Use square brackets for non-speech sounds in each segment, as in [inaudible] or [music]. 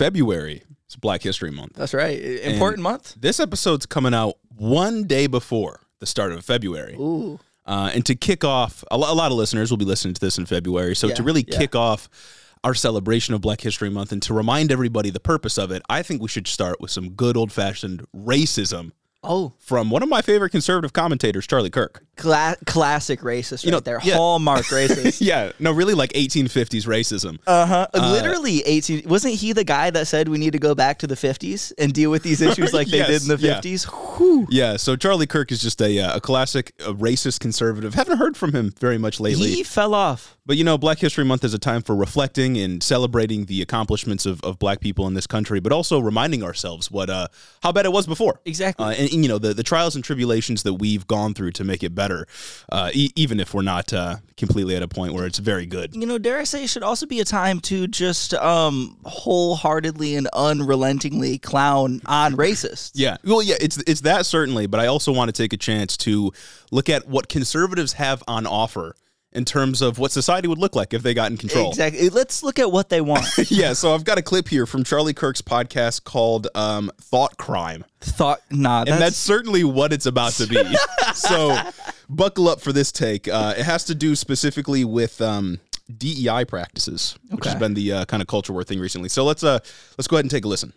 February is Black History Month. That's right. Important month. This episode's coming out one day before the start of February. Ooh. Uh, and to kick off, a, lo- a lot of listeners will be listening to this in February. So Yeah, to really yeah. kick off our celebration of Black History Month and to remind everybody the purpose of it, I think we should start with some good old fashioned racism Oh, from one of my favorite conservative commentators, Charlie Kirk. Cla- classic racist right know, there. yeah. Hallmark [laughs] racist. Yeah, no, really like 1850s racism. Uh huh. Literally 18. Wasn't he the guy that said we need to go back to the 50s and deal with these [laughs] issues like they did in the 50s? Whew. Yeah, so Charlie Kirk is just a, uh, a classic a racist conservative. Haven't heard from him very much lately. He fell off. But you know, Black History Month is a time for reflecting and celebrating the accomplishments of, of black people in this country, but also reminding ourselves what uh how bad it was before. Exactly. Uh, and, and, you know, the, the trials and tribulations that we've gone through to make it better, uh, e- even if we're not uh, completely at a point where it's very good. You know, dare I say, it should also be a time to just um wholeheartedly and unrelentingly clown on racists. Yeah. Well, yeah, it's it's that certainly, but I also want to take a chance to look at what conservatives have on offer in terms of what society would look like if they got in control. Exactly. Let's look at what they want. [laughs] yeah, so I've got a clip here from Charlie Kirk's podcast called um, Thought Crime. Thought, nah, and that's that's, certainly what it's about to be. [laughs] so, buckle up for this take. Uh, it has to do specifically with um, DEI practices, which has been the uh, kind of culture war thing recently. So let's uh, let's go ahead and take a listen.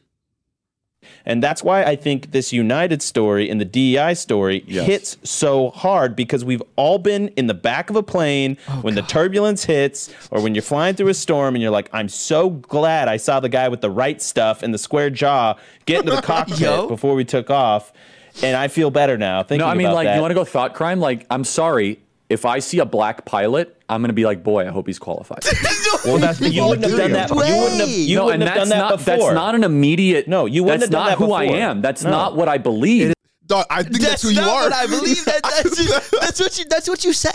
And that's why I think this United story and the DEI story hits so hard because we've all been in the back of a plane oh, when the turbulence hits or when you're flying through a storm and you're like, I'm so glad I saw the guy with the right stuff and the square jaw get into the [laughs] cockpit before we took off. And I feel better now. Thinking No, I mean, like, that. you want to go thought crime? Like, I'm sorry. If I see a black pilot, I'm going to be like, boy, I hope he's qualified. [laughs] well, that's, [laughs] you wouldn't have done that. You wouldn't have, you no, wouldn't and have done that's that not, before. that's not an immediate. No, you wouldn't That's have done not that who I am. That's No. not what I believe. Dog, I think that's, who you not are. what I believe. That, [laughs] that's, that's what you. That's what you said.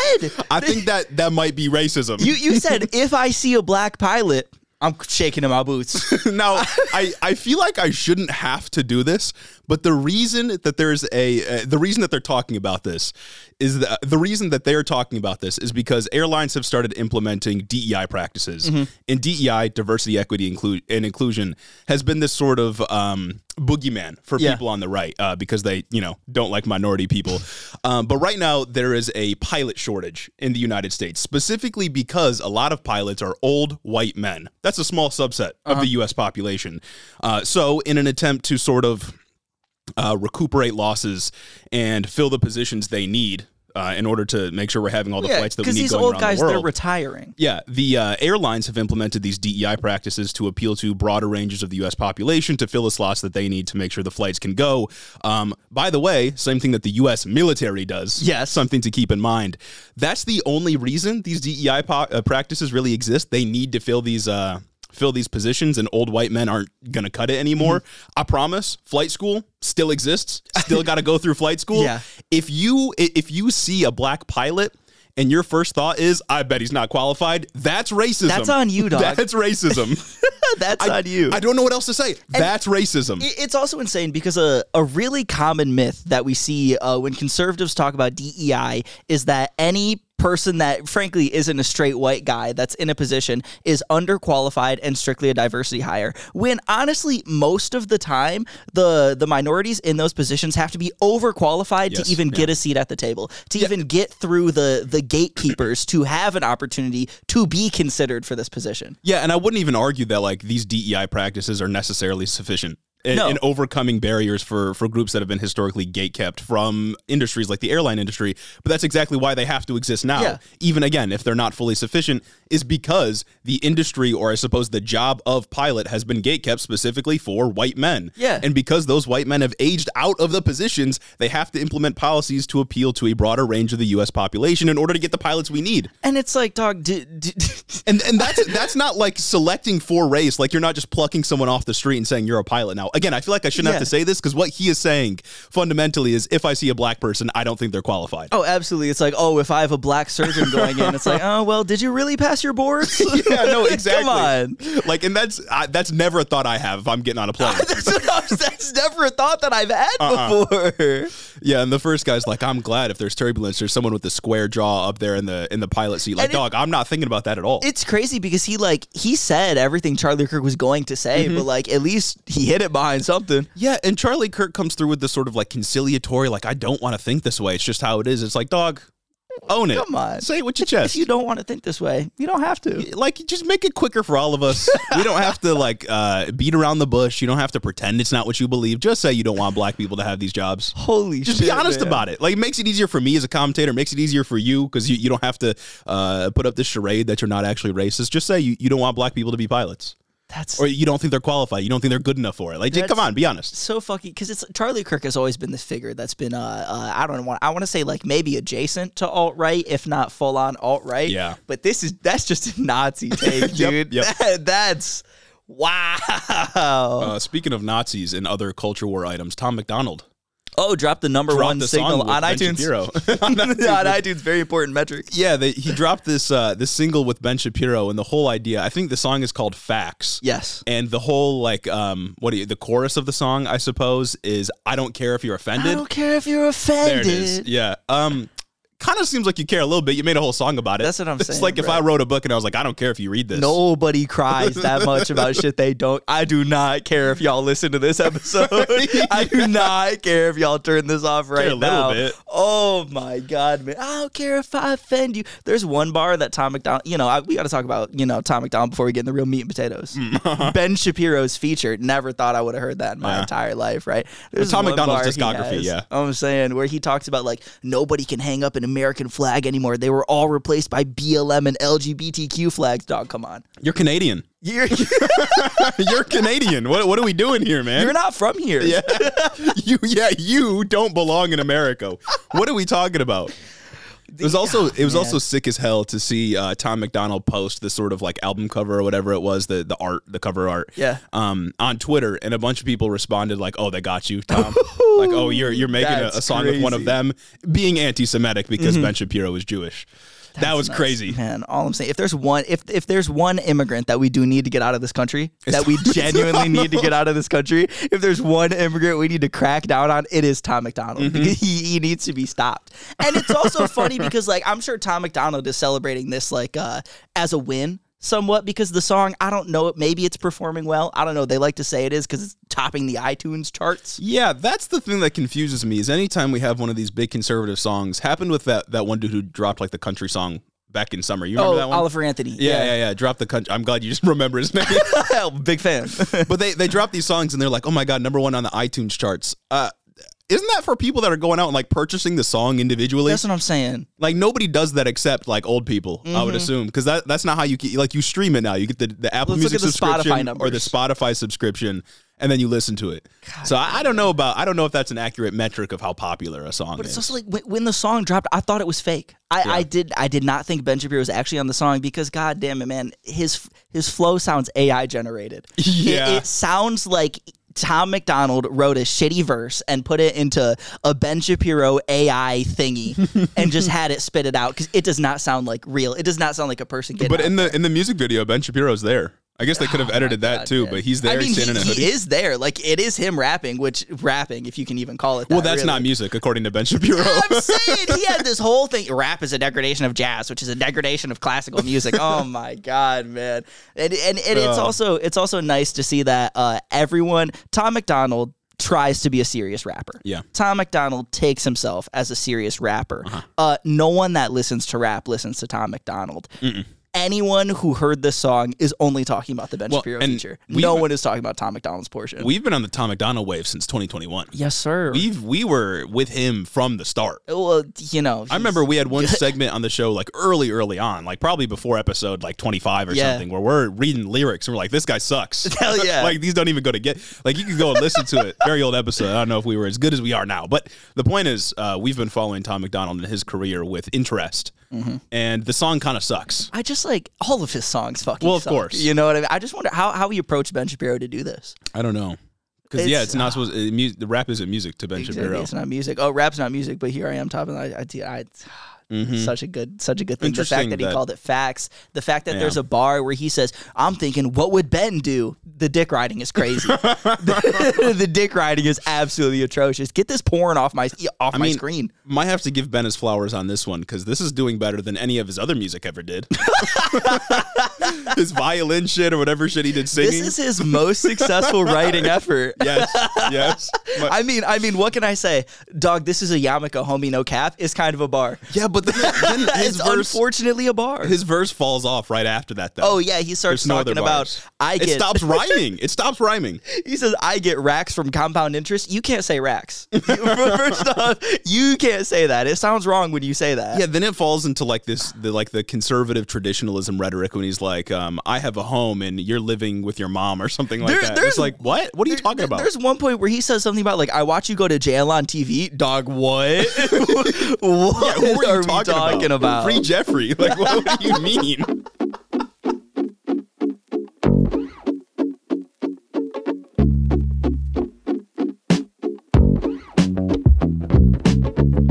I think that that might be racism. You you said [laughs] if I see a black pilot, I'm shaking in my boots. now, I, I feel like I shouldn't have to do this, but the reason that there's a uh, the reason that they're talking about this is the, the reason that they're talking about this is because airlines have started implementing DEI practices, Mm-hmm. and DEI diversity, equity, inclu- and inclusion has been this sort of um, boogeyman for Yeah. people on the right uh, because they you know don't like minority people. Um, but right now there is a pilot shortage in the United States, specifically because a lot of pilots are old white men. That's a small subset of the U.S. population. Uh, so in an attempt to sort of uh, recuperate losses and fill the positions they need uh, in order to make sure we're having all the yeah, flights that we because need these going old around guys the world. they're retiring. Yeah, the uh, airlines have implemented these DEI practices to appeal to broader ranges of the U.S. population to fill the slots that they need to make sure the flights can go. Um, by the way, same thing that the U.S. military does. Yes. something to keep in mind. That's the only reason these DEI po- uh, practices really exist. They need to fill these. Fill these positions and old white men aren't going to cut it anymore. Mm-hmm. I promise flight school still exists. Still got to go through flight school. [laughs] Yeah. If you if you see a black pilot and your first thought is I bet he's not qualified, that's racism. That's on you, dog. [laughs] That's racism. [laughs] That's I, on you. I don't know what else to say. that's racism. It's also insane because a, a really common myth that we see uh, when conservatives talk about DEI is that any person that frankly isn't a straight white guy that's in a position is underqualified and strictly a diversity hire. When honestly most of the time the the minorities in those positions have to be overqualified Yes, to even get a seat at the table to even get through the the gatekeepers to have an opportunity to be considered for this position. Yeah, and I wouldn't even argue that like these DEI practices are necessarily sufficient in, No. in overcoming barriers for for groups that have been historically gatekept from industries like the airline industry. But that's exactly why they have to exist now. Yeah. Even again, if they're not fully sufficient, is because the industry or I suppose the job of pilot has been gatekept specifically for white men. Yeah. and because those white men have aged out of the positions, they have to implement policies to appeal to a broader range of the U.S. population in order to get the pilots we need. and it's like dog d- d- And and that's that's not like selecting for race. Like you're not just plucking someone off the street and saying you're a pilot now. Again, I feel like I shouldn't have to say this because what he is saying fundamentally is if I see a black person, I don't think they're qualified. Oh, absolutely. It's like, oh, if I have a black surgeon going in, it's like, oh, well, did you really pass your boards? [laughs] yeah, no, [laughs] exactly. Come on. Like, and that's I, that's never a thought I have if I'm getting on a plane. [laughs] that's, what I was- that's never a thought that I've had Uh-uh. before. yeah, and the first guy's like, I'm glad if there's turbulence, there's someone with a square jaw up there in the in the pilot seat. Like, And it- dog, I'm not thinking about that at all. It's crazy because he like he said everything Charlie Kirk was going to say, Mm-hmm. but like at least he hit it behind something. Yeah, and Charlie Kirk comes through with this sort of like conciliatory, like I don't want to think this way. It's just how it is. It's like, dog, own it. Come on. say it with your If chest. you don't want to think this way, you don't have to. like, just make it quicker for all of us. [laughs] we don't have to like uh, beat around the bush. You don't have to pretend it's not what you believe. Just say you don't want black people to have these jobs. Holy Just shit. be honest man. about it. Like, it makes it easier for me as a commentator. It Makes it easier for you because you, you don't have to uh, put up this charade that you're not actually racist. Just say you, you don't want black people to be pilots, That's or you don't think they're qualified. You don't think they're good enough for it. Like, come on, be honest. so fucking because it's Charlie Kirk has always been this figure that's been uh, uh I don't want I want to say like maybe adjacent to alt right if not full on alt right Yeah. but this is that's just a Nazi [laughs] take Yep, dude yep. That- [laughs] that's wow Uh, speaking of Nazis and other culture war items, Tom MacDonald oh drop the number dropped one the signal song with on iTunes Shapiro. [laughs] [laughs] on iTunes very important metric yeah, they, he dropped this uh, this single with Ben Shapiro, and the whole idea. I think the song is called "Facts." yes And the whole like um what do you, the chorus of the song I suppose is I don't care if you're offended. I don't care if you're offended. There it is. Yeah. Um kind of seems like you care a little bit. You made a whole song about it. That's what I'm [laughs] saying. it's like if. I wrote a book and I was like I don't care if you read this. Nobody [laughs] cries that much about shit they don't. I do not care if y'all listen to this episode. [laughs] I do not care if y'all turn this off right Care a little now. bit. Oh my god, man! I don't care if I offend you. There's one bar that Tom MacDonald. You know, I, we got to talk about you know Tom MacDonald before we get in the real meat and potatoes. Mm. ben Shapiro's featured. Never thought I would have heard that in my Yeah. entire life. Right? There's Tom MacDonald's discography, has, yeah. I'm saying where he talks about like nobody can hang up an American flag anymore. They were all replaced by BLM and LGBTQ flags. Dog, come on. You're Canadian. [laughs] You're, [laughs] you're Canadian. What what are we doing here, man? you're not from here. Yeah. [laughs] you yeah, you don't belong in America. What are we talking about? It was also it was also sick as hell to see uh, Tom MacDonald post the sort of like album cover or whatever it was the the art the cover art Yeah. um on Twitter and a bunch of people responded like oh they got you Tom [laughs] like oh you're you're making a, a song with one of. Mm-hmm. them being anti-Semitic because Ben Shapiro is Jewish that was Nuts, crazy man. All I'm saying, if there's one, if if there's one immigrant that we do need to get out of this country, that we genuinely need to get out of this country, if there's one immigrant we need to crack down on, it is Tom MacDonald. Mm-hmm. Because [laughs] he, he needs to be stopped. And it's also funny [laughs] because like I'm sure Tom MacDonald is celebrating this like uh as a win. Somewhat because the song, I don't know, it maybe it's performing well. I don't know. They like to say it is because it's topping the iTunes charts. Yeah, that's the thing that confuses me is anytime we have one of these big conservative songs happened with that that one dude who dropped like the country song back in summer. You remember Oh, that one? Oliver Anthony. Yeah, yeah, yeah. Drop the country. I'm glad you just [laughs] remember his name. [laughs] Big fan. [laughs] but they they drop these songs and they're like, oh my god, number one on the iTunes charts. Uh, isn't that for people that are going out and like purchasing the song individually? That's what I'm saying. like nobody does that except like old people. I Mm-hmm. would assume because that that's not how you get, like you stream it now. You get the the Apple Let's Music subscription or the. Spotify subscription, and then you listen to it. so I, I don't know about I don't know if that's an accurate metric of how popular a song is. But is. it's also like when, when the song dropped, I thought it was fake. I, I did I did not think Ben Shapiro was actually on the song because god damn it, man, his his flow sounds AI generated. It- [laughs] Yeah. it, sounds like Tom MacDonald wrote a shitty verse and put it into a Ben Shapiro AI thingy [laughs] and just had it spit it out because it does not sound like real. It does not sound like a person getting. but out in the in the music video, Ben Shapiro's there. I guess they could have edited that God, too, man. but he's there. I mean, he's he, in a he is there. Like it is him rapping, which rapping, if you can even call it. That, well, that's really. not music, according to Ben Shapiro. I'm [laughs] saying he had this whole thing. Rap is a degradation of jazz, which is a degradation of classical music. [laughs] Oh my god, man! And and, and it's also it's also nice to see that uh, everyone. Tom MacDonald tries to be a serious rapper. Yeah. Tom MacDonald takes himself as a serious rapper. uh no one that listens to rap listens to Tom MacDonald. Anyone who heard this song is only talking about the Ben Well, Shapiro feature. No one is talking about Tom MacDonald's portion. We've been on the Tom MacDonald wave since 2021. yes, sir. We've we were with him from the start. well, you know, I remember we had one [laughs] segment on the show like early, early on, like probably before episode like 25 or Yeah. something, where we're reading lyrics and we're like, this guy sucks. [laughs] Hell yeah. [laughs] like these don't even go to get. Like you can go and listen to it. Very old episode. I don't know if we were as good as we are now, but the point is, uh, we've been following Tom MacDonald and his career with interest, Mm-hmm. and the song kind of sucks. I just like all of his songs fucking Well, of suck. course. You know what I mean? I just wonder how, how he approached Ben Shapiro to do this. I don't know. Because yeah, It's- not supposed. Uh, mu- the rap isn't music to Ben Shapiro. It's not music. Oh, rap's not music, but here I am talking. I, I, I, Mm-hmm. such a good, such a good thing. The fact Interesting that he that- called it facts. The fact that Yeah. there's a bar where he says, "I'm thinking, what would Ben do?" The dick riding is crazy. the, [laughs] [laughs] the dick riding is absolutely atrocious. Get this porn off my off I my mean, screen. might have to give Ben his flowers on this one because this is doing better than any of his other music ever did. [laughs] his violin shit or whatever shit he did singing. This is his most successful writing effort. yes, yes. I mean, I mean, what can I say, dog? This is a yarmulke, homie, no cap. Is kind of a bar. yeah, but then, [laughs] then [laughs] his It's verse, unfortunately a bar. his verse falls off right after that. Though. oh yeah, he starts There's no talking about. I it stops [laughs] rhyming. It stops rhyming. He says I get racks from compound interest. You can't say racks. First off, you can't say that. It sounds wrong when you say that. Yeah, then it falls into like this, the like the conservative traditionalism rhetoric when he's like, um, "I have a home and you're living with your mom" or something like There- that. there's- It's like, what? What are you There- talking about? There's one point where he says something about like I watch you go to jail on TV. Dog, what? what Who are you are we talking, talking about? Free Jeffrey. Like, what do you [laughs] mean?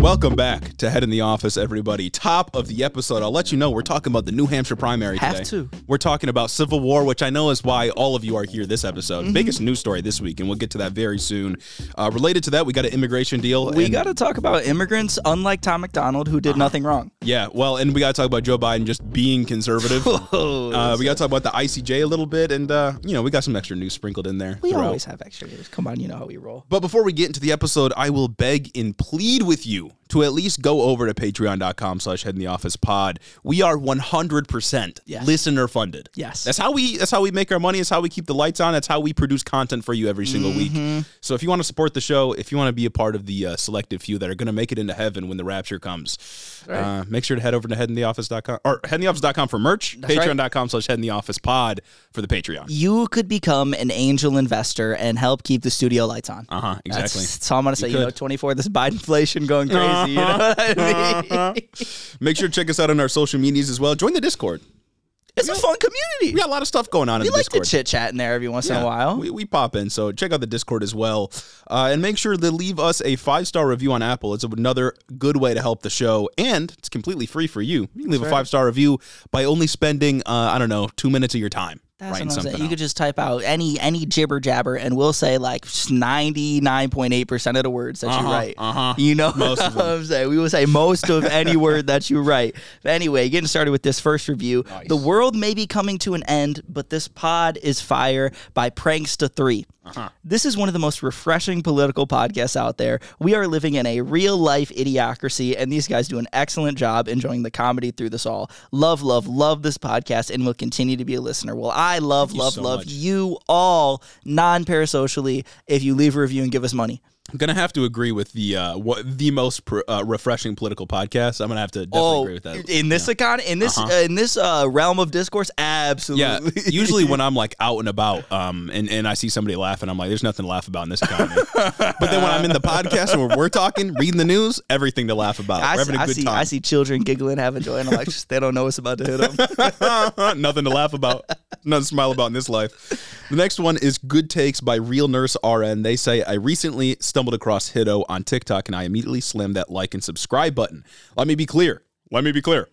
Welcome back to Head in the Office, everybody. Top of the episode, I'll let you know we're talking about the New Hampshire primary Have today. to. We're talking about Civil War, which I know is why all of you are here this episode. Mm-hmm. Biggest news story this week, and we'll get to that very soon. Uh, related to that, we got an immigration deal. we and- got to talk about immigrants, unlike Tom MacDonald, who did Uh-huh. nothing wrong. Yeah, well, and we got to talk about Joe Biden just being conservative. [laughs] Oh, uh, we got to talk about the ICJ a little bit, and uh, you know, we got some extra news sprinkled in there. we throughout. always have extra news. Come on, you know how we roll. But before we get into the episode, I will beg and plead with you to at least go over to patreon.com slash head in the office pod. We are 100% Yes. listener funded. Yes. That's how we that's how we make our money. It's how we keep the lights on. That's how we produce content for you every single Mm-hmm. week. So if you want to support the show, if you want to be a part of the uh, selective few that are going to make it into heaven when the rapture comes, uh, make sure to head over to headintheoffice.com or headintheoffice.com for merch, right. patreon.com slash headintheoffice pod for the Patreon. You could become an angel investor and help keep the studio lights on. Uh-huh, exactly. that's all I'm gonna say. You, could. know, 24. This Biden inflation going crazy. You know [laughs] what I mean? Make sure to check us out on our social medias as well. Join the Discord. It's a fun community. We got a lot of stuff going on we in the like Discord. to chit chat in there every once in Yeah, a while. We, we pop in, so check out the Discord as well, uh, and make sure to leave us a five star review on Apple. It's another good way to help the show, and it's completely free for you. You can leave a five star review by only spending, uh, I don't know, two minutes of your time That's writing what I'm something. saying. You could just type out any any jibber jabber, and we'll say like 99.8 percent of the words that you Uh-huh, write. uh-huh. You know Most of [laughs] what I'm saying? We will say most of any [laughs] word that you write. But anyway, getting started with this first review. The world may be coming to an end, but this pod is fire by Pranksta Three. Uh-huh. This is one of the most refreshing political podcasts out there. We are living in a real life idiocracy, and these guys do an excellent job enjoying the comedy through this all. Love, love, love this podcast, and will continue to be a listener. Well, I love, love, so love much. you all non parasocially if you leave a review and give us money. I'm gonna have to agree with the uh, what the most pr- uh, refreshing political podcast. I'm gonna have to definitely Oh, agree with that. in this econ, in this uh, in this uh, realm of discourse, absolutely. Yeah, [laughs] usually when I'm like out and about, um, and, and I see somebody laughing, I'm like, "There's nothing to laugh about in this economy." [laughs] but then when I'm in the podcast and we're, we're talking, reading the news, everything to laugh about. I, see, I see. I see children giggling, having joy, and I'm like, they don't know what's about to hit them. [laughs] Nothing to laugh about. Nothing to smile about in this life. The next one is Good Takes by Real Nurse RN. They say, I recently stumbled across HITO on TikTok and I immediately slammed that like and subscribe button. Let me be clear. Let me be clear.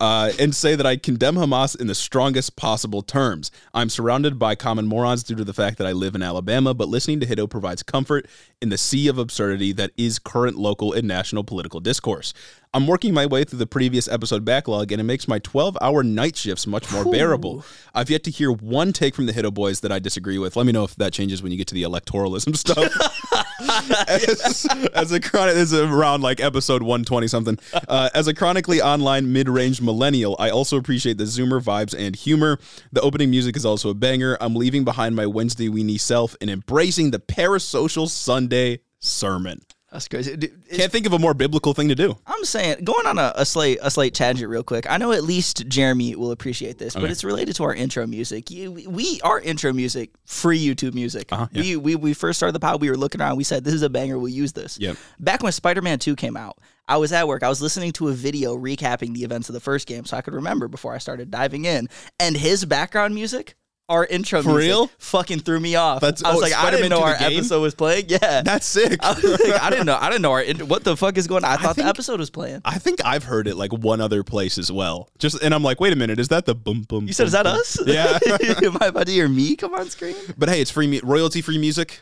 Uh, and say that I condemn Hamas in the strongest possible terms. I'm surrounded by common morons due to the fact that I live in Alabama, but listening to HITO provides comfort in the sea of absurdity that is current local and national political discourse. I'm working my way through the previous episode backlog, and it makes my 12 hour night shifts much more bearable. I've yet to hear one take from the HITO Boys that I disagree with. Let me know if that changes when you get to the electoralism stuff. [laughs] [laughs] as, as a chronic, this is around like episode 120 something. Uh, as a chronically online mid range millennial, I also appreciate the Zoomer vibes and humor. The opening music is also a banger. I'm leaving behind my Wednesday weenie self and embracing the parasocial Sunday sermon. That's crazy. Dude, Can't think of a more biblical thing to do. I'm saying going on a, a slate a slate tangent real quick. I know at least Jeremy will appreciate this, but it's related to our intro music. You, we our intro music, free YouTube music. Uh-huh, yeah. We we we first started the pod. We were looking around. We said this is a banger. We'll use this. Yep. Back when Spider Man Two came out, I was at work. I was listening to a video recapping the events of the first game, so I could remember before I started diving in. And his background music. Our intro For music real? fucking threw me off. That's- I was oh, like, I didn't know our game? episode was playing. Yeah, That's sick. [laughs] I, was like, I didn't know. I didn't know our intro. What the fuck is going? on? I thought think- the episode was playing. I think I've heard it like one other place as well. Just and I'm like, wait a minute, is that the boom boom? You said, is that us? Yeah. [laughs] Am I about to hear me come on screen? But hey, it's free mu- royalty free music.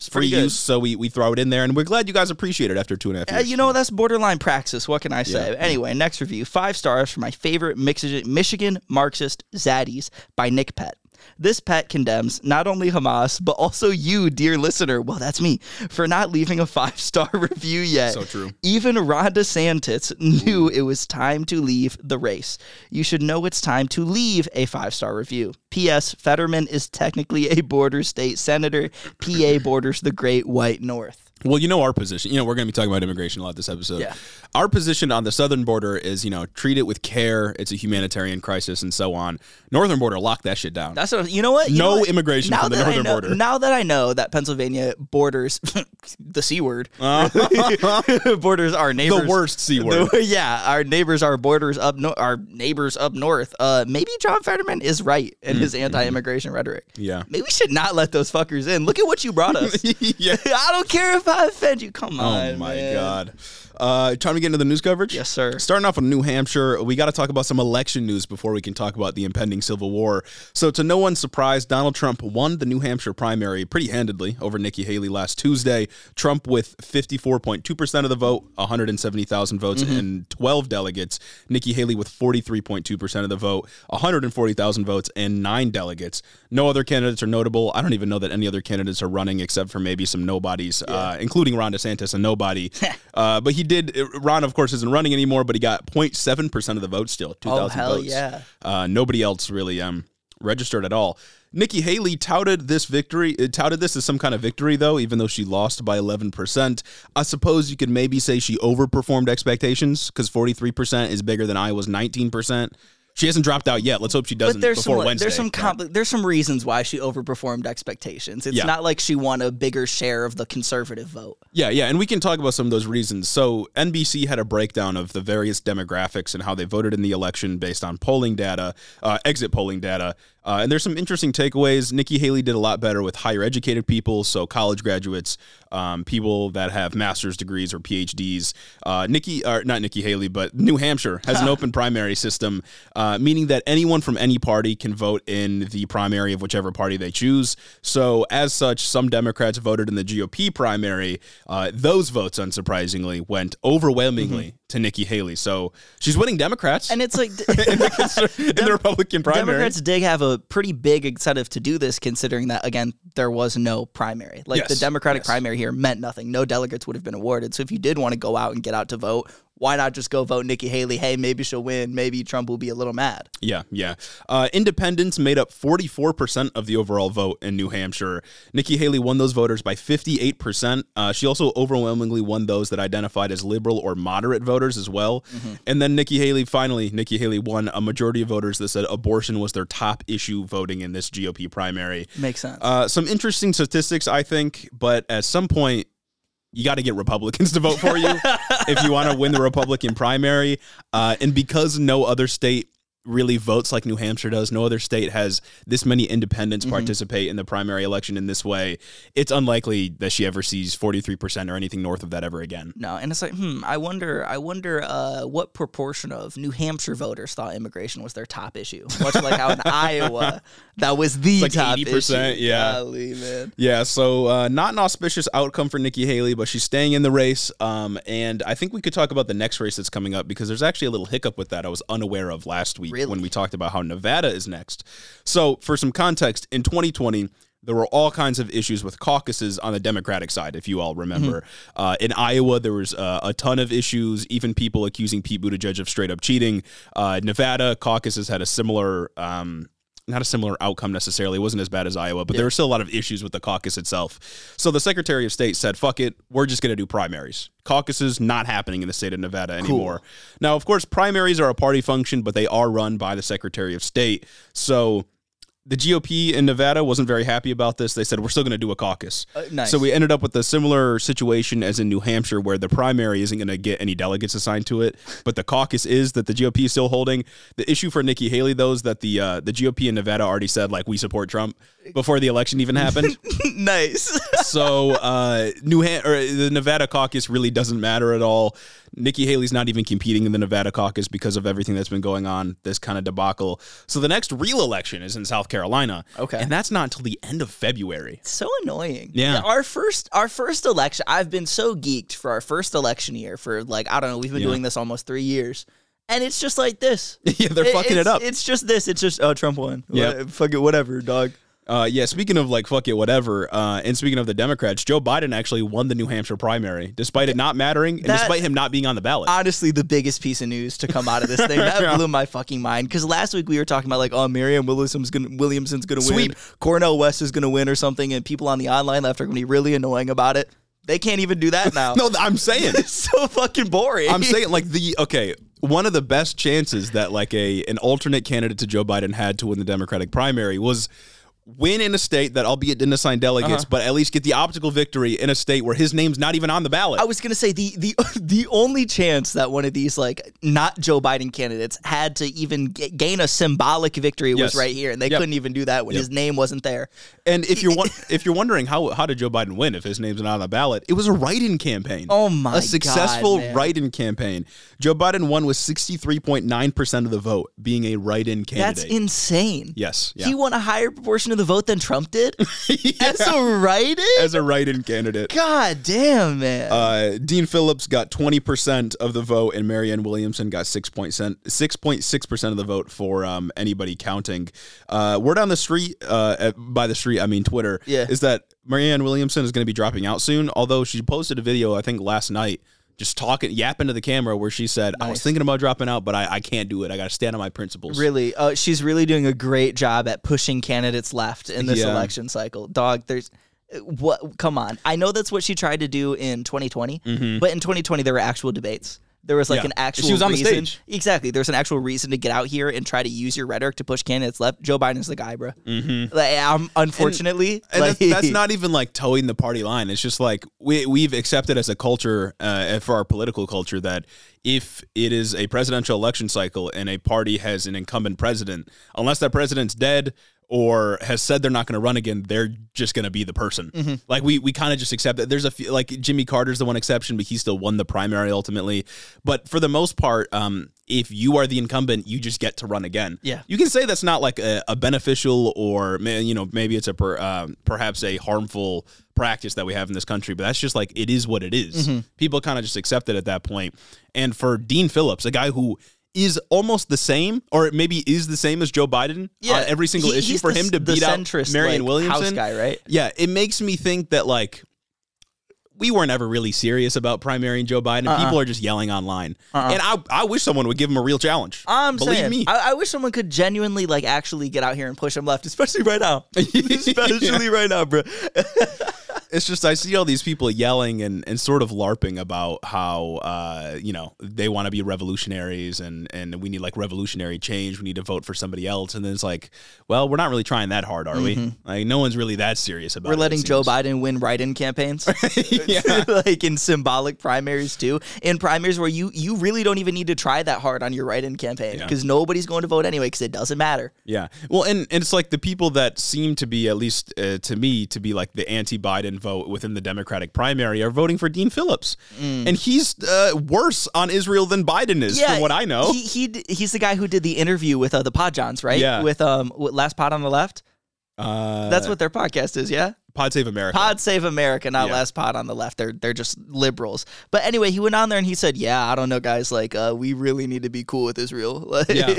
It's free pretty good. use, so we, we throw it in there, and we're glad you guys appreciate it after two and a half Uh, years. you know, that's borderline praxis. What can I say? Anyway, next review five stars for my favorite Mixi- Michigan Marxist Zaddies by Nick Pett. This pet condemns not only Hamas, but also you, dear listener. Well, that's me, for not leaving a five star [laughs] review yet. So true. Even Ron DeSantis knew it was time to leave the race. You should know it's time to leave a five star review. P.S. Fetterman is technically a border state senator. PA borders the great white north. Well, you know our position. You know, we're going to be talking about immigration a lot this episode. Yeah. Our position on the southern border is, you know, treat it with care. It's a humanitarian crisis and so on. Northern border, lock that shit down. That's what you know. What You No know what? immigration Now from the northern know- border. Now that I know that Pennsylvania borders [laughs] the c word, Uh, [laughs] borders our neighbors. the worst C word. [laughs] yeah, our neighbors are borders up no- our neighbors up north. Uh, maybe John Fetterman is right in his anti-immigration rhetoric. Mm-hmm. Yeah. Maybe we should not let those fuckers in. Look at what you brought us. yeah. I don't care if I offend you. Come oh on. Oh my man. God. Uh, time to get into the news coverage? Yes, sir. Starting off with New Hampshire, we got to talk about some election news before we can talk about the impending civil war. So, to no one's surprise, Donald Trump won the New Hampshire primary pretty handedly over Nikki Haley last Tuesday. Trump with 54.2% of the vote, 170,000 votes, Mm-hmm. and 12 delegates. Nikki Haley with 43.2% of the vote, 140,000 votes, and nine delegates. No other candidates are notable. I don't even know that any other candidates are running except for maybe some nobodies, uh, including Ron DeSantis, a nobody. [laughs] uh, but he did. Ron, of course, isn't running anymore, but he got 0.7 percent of the vote still. 2,000 Oh, hell votes. yeah. Uh, nobody else really um registered at all. Nikki Haley touted this victory, uh, touted this as some kind of victory, though, even though she lost by 11%. I suppose you could maybe say she overperformed expectations because 43% is bigger than Iowa's 19%. She hasn't dropped out yet. Let's hope she doesn't But there's before some Wednesday. there's some compli- there's some reasons why she overperformed expectations. It's Yeah. not like she won a bigger share of the conservative vote. Yeah, yeah, and we can talk about some of those reasons. So NBC had a breakdown of the various demographics and how they voted in the election based on polling data, uh, exit polling data. Uh, and there's some interesting takeaways. Nikki Haley did a lot better with higher educated people, so college graduates, um, people that have master's degrees or PhDs. Uh, Nikki, or not Nikki Haley, but New Hampshire has an [laughs] open primary system, uh, meaning that anyone from any party can vote in the primary of whichever party they choose. So, as such, some Democrats voted in the GOP primary. Uh, those votes, unsurprisingly, went overwhelmingly to Nikki Haley. So she's winning Democrats And it's like [laughs] in, the, in the [laughs] Republican primary. Democrats did have a pretty big incentive to do this, considering that again there was no primary. Like the Democratic yes. primary here meant nothing. No delegates would have been awarded. So if you did want to go out and get out to vote, why not just go vote Nikki Haley? Hey, maybe she'll win. Maybe Trump will be a little mad. Yeah, yeah. Uh, independents made up 44% of the overall vote in New Hampshire. Nikki Haley won those voters by 58%. Uh, she also overwhelmingly won those that identified as liberal or moderate voters as well. And then Nikki Haley, finally, Nikki Haley won a majority of voters that said abortion was their top issue voting in this GOP primary. Makes sense. Uh, some interesting statistics, I think, but at some point, you got to get Republicans to vote for you if you want to win the Republican primary. Uh, and because no other state really votes like New Hampshire does, no other state has this many independents participate in the primary election in this way, it's unlikely that she ever sees 43% or anything north of that ever again. No, and it's like, hmm, I wonder, I wonder uh, what proportion of New Hampshire voters thought immigration was their top issue. Much like how in [laughs] Iowa, that was the like top 80%, issue. yeah. Golly, man. Yeah, so uh, not an auspicious outcome for Nikki Haley, but she's staying in the race. Um, and I think we could talk about the next race that's coming up because there's actually a little hiccup with that I was unaware of last week Really? when we talked about how Nevada is next. So, for some context, in 2020, there were all kinds of issues with caucuses on the Democratic side, if you all remember. Uh, in Iowa, there was uh, a ton of issues, even people accusing Pete Buttigieg of straight up cheating. Uh, Nevada caucuses had a similar. Um, not a similar outcome necessarily. It wasn't as bad as Iowa, but there were still a lot of issues with the caucus itself. So the Secretary of State said, fuck it, we're just going to do primaries. Caucuses not happening in the state of Nevada anymore. Now, of course, primaries are a party function, but they are run by the Secretary of State. So the GOP in Nevada wasn't very happy about this. They said we're still going to do a caucus. nice. So we ended up with a similar situation as in New Hampshire, where the primary isn't going to get any delegates assigned to it, but the caucus is that the GOP is still holding. The issue for Nikki Haley though is that the uh, the GOP in Nevada already said like we support Trump before the election even happened. [laughs] nice. so uh, New Han- or the Nevada caucus really doesn't matter at all. Nikki Haley's not even competing in the Nevada caucus because of everything that's been going on, this kind of debacle. So the next real election is in South Carolina. Okay. And that's not until the end of February. so annoying. Yeah. Our first our first election, I've been so geeked for our first election year for like I don't know, we've been Yeah. doing this almost 3 years. And it's just like this. [laughs] yeah, they're fucking it up. It's just this. It's just oh Trump won. What- fuck it, whatever, dog. Uh, yeah, speaking of like fuck it, whatever. Uh, and speaking of the Democrats, Joe Biden actually won the New Hampshire primary, despite it not mattering and That- despite him not being on the ballot. Honestly, the biggest piece of news to come out of this thing that [laughs] blew my fucking mind. Because last week we were talking about like, oh, Miriam Williamson's gonna Williamson's gonna Sweep. win, Cornel West is gonna win or something, and people on the online left are gonna be really annoying about it. They can't even do that now. [laughs] no, I'm saying. [laughs] it's so fucking boring. I'm saying like the okay, one of the best chances that like a an alternate candidate to Joe Biden had to win the Democratic primary was win in a state that albeit didn't assign delegates, uh-huh. but at least get the optical victory in a state where his name's not even on the ballot. I was gonna say the the [laughs] the only chance that one of these like not Joe Biden candidates had to even g- gain a symbolic victory was Yes. right here, and they Yep. couldn't even do that when his name wasn't there. and if you're [laughs] if you're wondering how how did Joe Biden win if his name's not on the ballot, it was a write-in campaign. Oh my A successful God, write-in campaign. Joe Biden won with 63.9% of the vote, being a write-in candidate. That's insane. Yes. Yeah. He won a higher proportion of the vote than Trump did [laughs] as a write-in. as a write-in candidate. God damn, man. Uh, Dean Phillips got 20% of the vote, and Marianne Williamson got 6.6% of the vote for um, anybody counting. Uh, word on the street, uh, by the street, I mean Twitter, Yeah. is that Marianne Williamson is going to be dropping out soon. Although she posted a video, I think last night, just talking, yapping to the camera, where she said, I was thinking about dropping out, but I, I can't do it. I got to stand on my principles. really, uh, she's really doing a great job at pushing candidates left in this Yeah. election cycle. Dog, there's what? Come on, I know that's what she tried to do in 2020, but in 2020 there were actual debates. There was like. Yeah. an actual She was on the reason. stage. Exactly. There's an actual reason to get out here and try to use your rhetoric to push candidates left. Joe Biden's the guy, bro. Mm-hmm. Like, um, unfortunately, And like, that's, that's not [laughs] even like toeing the party line. It's just like we we've accepted as a culture uh, for our political culture that if it is a presidential election cycle and a party has an incumbent president, unless that president's dead or has said they're not going to run again, they're just going to be the person. Mm-hmm. Like we we kind of just accept that. There's a few, like Jimmy Carter's the one exception, but he still won the primary ultimately. But for the most part, um, if you are the incumbent, you just get to run again. Yeah. You can say that's not like a, a beneficial or you know maybe it's a per, um, perhaps a harmful practice that we have in this country, but that's just like it is what it is. Mm-hmm. People kind of just accept it at that point. And for Dean Phillips, a guy who is almost the same, or maybe is the same as Joe Biden Yeah, on every single he- issue, for the him to beat out centrist, Marianne like, Williamson, guy, right? Yeah, it makes me think that like we weren't ever really serious about primarying Joe Biden. Uh-uh. People are just yelling online, uh-uh. and I I wish someone would give him a real challenge. I'm Believe saying, me. I, I wish someone could genuinely like actually get out here and push him left, especially right now. [laughs] especially right now, bro. [laughs] it's just I see all these people yelling and, and sort of larping about how uh, you know they want to be revolutionaries and and we need like revolutionary change. We need to vote for somebody else, and then it's like, well, we're not really trying that hard, are we? Like no one's really that serious about. Mm-hmm. We're it, letting it Joe. Biden win write-in campaigns, [laughs] [laughs] Yeah. like in symbolic primaries too. In primaries where you you really don't even need to try that hard on your write-in campaign Yeah. because nobody's going to vote anyway because it doesn't matter. Yeah. Well, and, and it's like the people that seem to be, at least uh, to me, to be like the anti Vote within the Democratic primary are voting for Dean Phillips. And he's uh, worse on Israel than Biden is, from what I know. he, he he's the guy who did the interview with uh, the Podjons, right? Yeah. With um with last pod on the left. uh, That's what their podcast is, yeah. Pod Save America. Pod Save America, not Yeah. Last Pod on the left. They're they're just liberals. But anyway, he went on there and he said, "Yeah, I don't know, guys. Like, uh, we really need to be cool with Israel." [laughs] Yeah. [laughs]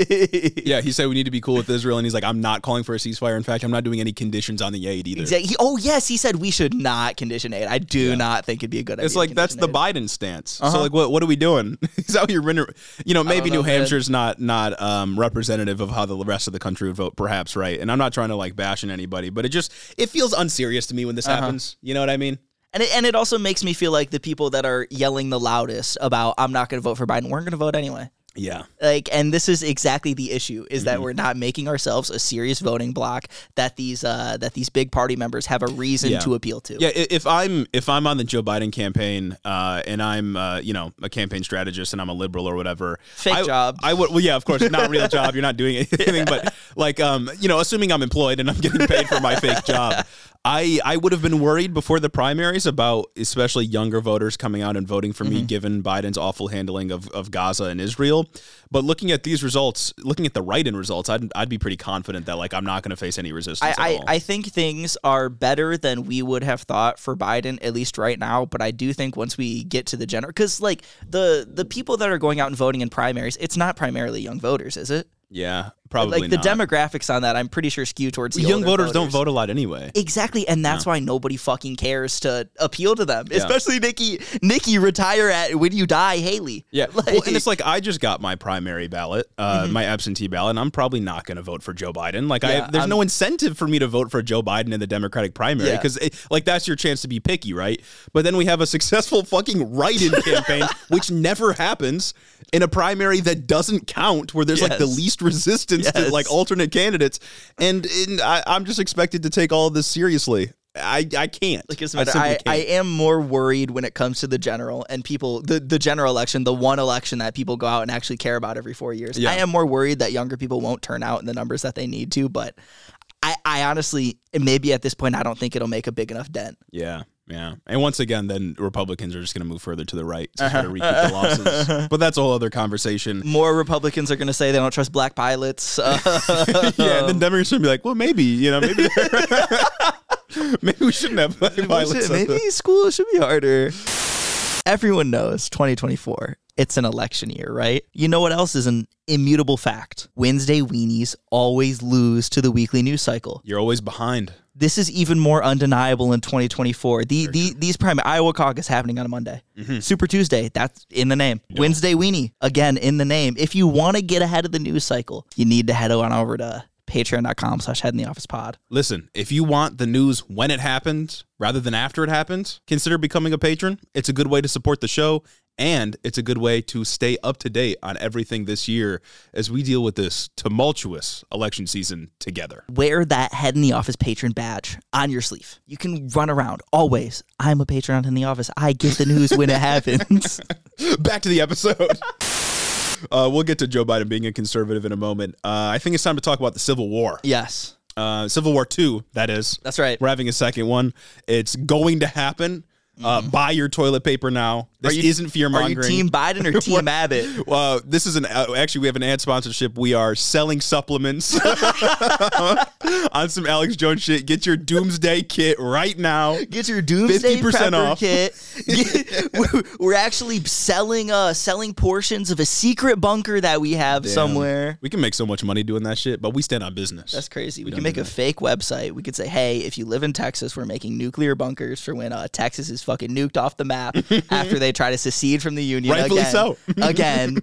yeah, he said we need to be cool with Israel, and he's like, I'm not calling for a ceasefire. In fact, I'm not doing any conditions on the aid either. Exactly. He- oh yes, he said we should not condition aid. I do not think it'd be a good idea. It's like that's the aid. Biden stance. So like, what what are we doing? [laughs] Is that what you're render- You know, maybe know, New man. Hampshire's not not um, representative of how the rest of the country would vote, perhaps, right? And I'm not trying to like bash in anybody, but it just it feels unserious to me when this Uh-huh. happens. You know what I mean? And it, and it also makes me feel like the people that are yelling the loudest about I'm not going to vote for Biden weren't going to vote anyway. Yeah. Like, and this is exactly the issue: is Mm-hmm. that we're not making ourselves a serious voting bloc that these uh, that these big party members have a reason Yeah. to appeal to. Yeah, if I'm if I'm on the Joe Biden campaign uh, and I'm uh, you know a campaign strategist and I'm a liberal or whatever, Fake I, job. I would well yeah of course not a real [laughs] job. You're not doing anything, but like um you know assuming I'm employed and I'm getting paid for my fake job. I, I would have been worried before the primaries about especially younger voters coming out and voting for Mm-hmm. me given Biden's awful handling of, of Gaza and Israel. But looking at these results, looking at the write-in results, I'd, I'd be pretty confident that like I'm not going to face any resistance. I, I. I think things are better than we would have thought for Biden, at least right now. But I do think once we get to the general, because like the the people that are going out and voting in primaries, it's not primarily young voters, is it? yeah, probably like the not. demographics on that, I'm pretty sure skew towards the young older voters, don't vote a lot anyway. Exactly, and that's why nobody fucking cares to appeal to them. Especially Nikki, Nikki, retire at when you die, Haley. Yeah, [laughs] Like- well, and it's like I just got my primary ballot, uh, my absentee ballot, and I'm probably not going to vote for Joe Biden. Like, Yeah, I, there's I'm- no incentive for me to vote for Joe Biden in the Democratic primary Yeah. because, like, that's your chance to be picky, right? But then we have a successful fucking write-in [laughs] campaign, which never happens in a primary that doesn't count, where there's like the least resistance [laughs] to Yes. like alternate candidates, and, and I, I'm just expected to take all of this seriously. I I can't. Like I. I, can't. I am more worried when it comes to the general and people the, the general election, the one election that people go out and actually care about every four years. Yeah. I am more worried that younger people won't turn out in the numbers that they need to, but I, I honestly maybe at this point I don't think it'll make a big enough dent. Yeah, yeah. And once again, then Republicans are just going to move further to the right to try to recoup the [laughs] losses. But that's a whole other conversation. More Republicans are going to say they don't trust black pilots. [laughs] Yeah, and then um, Democrats are going to be like, well, maybe, you know, maybe [laughs] maybe we shouldn't have black pilots. At maybe the- school should be harder. Everyone knows 2024. It's an election year, right? You know what else is an immutable fact? Wednesday weenies always lose to the weekly news cycle. You're always behind. This is even more undeniable in 2024. The, the these primary Iowa caucus happening on a Monday. Mm-hmm. Super Tuesday, that's in the name. Wednesday weenie, again in the name. If you want to get ahead of the news cycle, you need to head on over to patreon.com slash head in the office pod. Listen, if you want the news when it happens rather than after it happens, consider becoming a patron. It's a good way to support the show, and it's a good way to stay up to date on everything this year as we deal with this tumultuous election season together. wear that head in the office patron badge on your sleeve. You can run around always. I'm a patron in the office. I get the news when it [laughs] happens. back to the episode. [laughs] Uh, we'll get to Joe Biden being a conservative in a moment. Uh, I think it's time to talk about the Civil War. yes, Uh, Civil War Two, that is. that's right. We're having a second one. It's going to happen. Uh, buy your toilet paper now. This you- isn't fear Are you mongering. Team Biden or [laughs] Team Abbott? Uh, this is an uh, actually we have an ad sponsorship. We are selling supplements [laughs] on some Alex Jones shit. Get your Doomsday kit right now. Get your Doomsday 50% Prepper off. kit. [laughs] Get- we're- we're actually selling uh selling portions of a secret bunker that we have somewhere. We can make so much money doing that shit, but we stand on business. That's crazy. We, don't can make a fake website. We could say, "Hey, if you live in Texas, we're making nuclear bunkers for when uh, Texas is fucking nuked off the map after they try to secede from the union." Rightfully again. so. [laughs] again.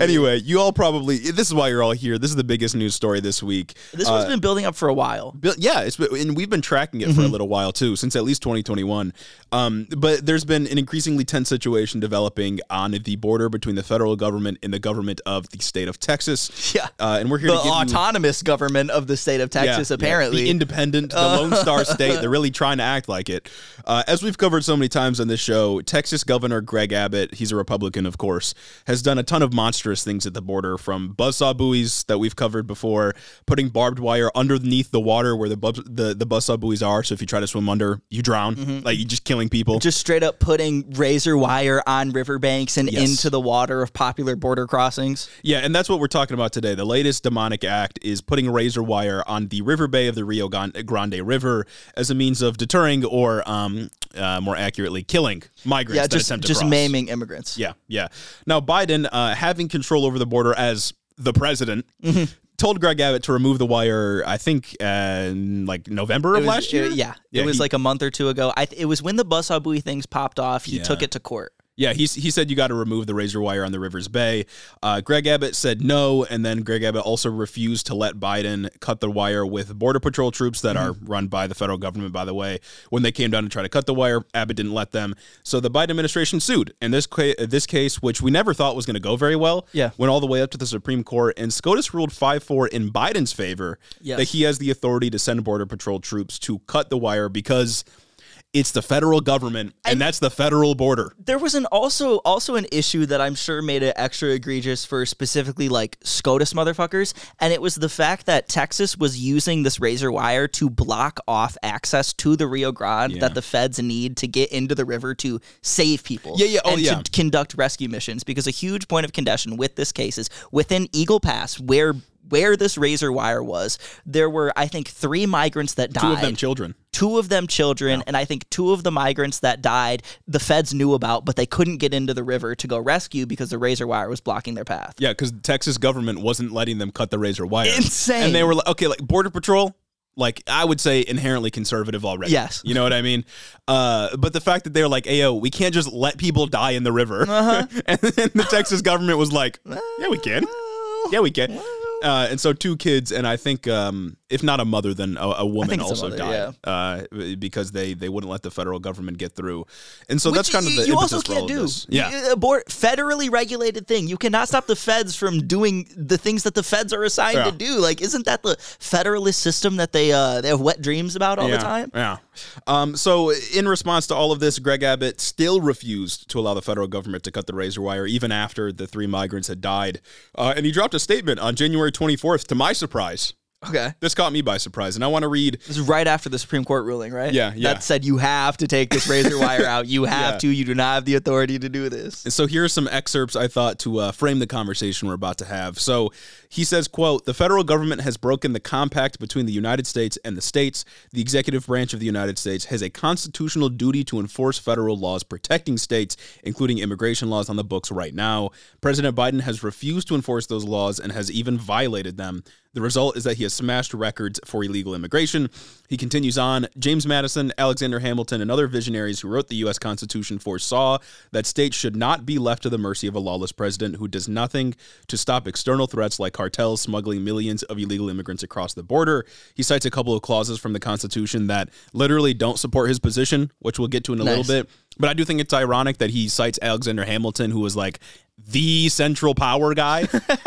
Anyway, you all probably this is why you're all here. This is the biggest news story this week. this Uh, one's been building up for a while. Bill- yeah, it's been, and we've been tracking it for a little while too, since at least 2021. Um, but there's been an increasingly tense situation developing on the border between the federal government and the government of the state of Texas. Yeah. uh, and we're here The to give you- autonomous government of the state of Texas, yeah, apparently. the independent, the [laughs] Lone Star State. They're really trying to act like it. Uh, as we've covered so many times on this show, Texas Governor Greg Abbott, he's a Republican, of course, has done a ton of monstrous things at the border, from buzzsaw buoys that we've covered before, putting barbed wire underneath the water where the buzz, the the buzzsaw buoys are. So if you try to swim under, you drown. Like you're just killing people. Mm-hmm. just straight up putting razor wire on riverbanks and Yes. into the water of popular border crossings. Yeah, and that's what we're talking about today. The latest demonic act is putting razor wire on the river bay of the Rio Grande River as a means of deterring or, um, uh, more accurately, killing migrants Yeah, that just attempt to just cross. maiming immigrants. Yeah, yeah. Now Biden, uh, having control over the border as the president. Mm-hmm. Told Greg Abbott to remove the wire. I think uh, in like November It of was- last year. it- yeah, Yeah, it was he- like a month or two ago. I th- it was when the bus buoy things popped off. He Yeah. took it to court. Yeah, he, he said you got to remove the razor wire on the Rivers Bay. Uh, Greg Abbott said no, and then Greg Abbott also refused to let Biden cut the wire with Border Patrol troops that are run by the federal government, by the way. When they came down to try to cut the wire, Abbott didn't let them. So the Biden administration sued. In this, ca- this case, which we never thought was going to go very well, Yeah. went all the way up to the Supreme Court, and SCOTUS ruled 5 4 in Biden's favor Yes. that he has the authority to send Border Patrol troops to cut the wire because. It's the federal government, and that's the federal border. There was an also also an issue that I'm sure made it extra egregious for specifically like SCOTUS motherfuckers, and it was the fact that Texas was using this razor wire to block off access to the Rio Grande Yeah. that the feds need to get into the river to save people. Yeah, yeah, oh, and yeah. to conduct rescue missions. Because a huge point of contention with this case is within Eagle Pass, where where this razor wire was, there were I think three migrants that died Two of them children. Two of them children and i think two of the migrants that died the feds knew about but they couldn't get into the river to go rescue because the razor wire was blocking their path Yeah, because the Texas government wasn't letting them cut the razor wire. Insane. And they were like, okay, like Border Patrol, like I would say inherently conservative already. Yes. You know what I mean? Uh, but the fact that they're like, Ayo, we can't just let people die in the river. Uh-huh. [laughs] and then the Texas government was like, yeah, we can. Yeah, we can. Uh, and so two kids, and I think um, if not a mother, then a, a woman it's a also mother, died uh, because they they wouldn't let the federal government get through. And so that's Which kind of you, the you also can't do. Yeah. Abort federally regulated thing. You cannot stop the feds from doing the things that the feds are assigned Yeah. to do. Like, isn't that the federalist system that they uh they have wet dreams about all yeah, the time? Yeah. Um, so, in response to all of this, Greg Abbott still refused to allow the federal government to cut the razor wire, even after the three migrants had died. Uh, and he dropped a statement on January 24th, to my surprise. Okay. This caught me by surprise. And I want to read. This is right after the Supreme Court ruling, right? Yeah, yeah. That said you have to take this razor wire out. You [laughs] have Yeah. to. You do not have the authority to do this. And so here are some excerpts I thought to uh, frame the conversation we're about to have. So he says, quote, the federal government has broken the compact between the United States and the states. The executive branch of the United States has a constitutional duty to enforce federal laws protecting states, including immigration laws on the books right now. President Biden has refused to enforce those laws and has even violated them. The result is that he has smashed records for illegal immigration. He continues on James Madison, Alexander Hamilton, and other visionaries who wrote the U.S. Constitution foresaw that states should not be left to the mercy of a lawless president who does nothing to stop external threats like cartels smuggling millions of illegal immigrants across the border. He cites a couple of clauses from the Constitution that literally don't support his position, which we'll get to in a little bit. But I do think it's ironic that he cites Alexander Hamilton, who was like the central power guy,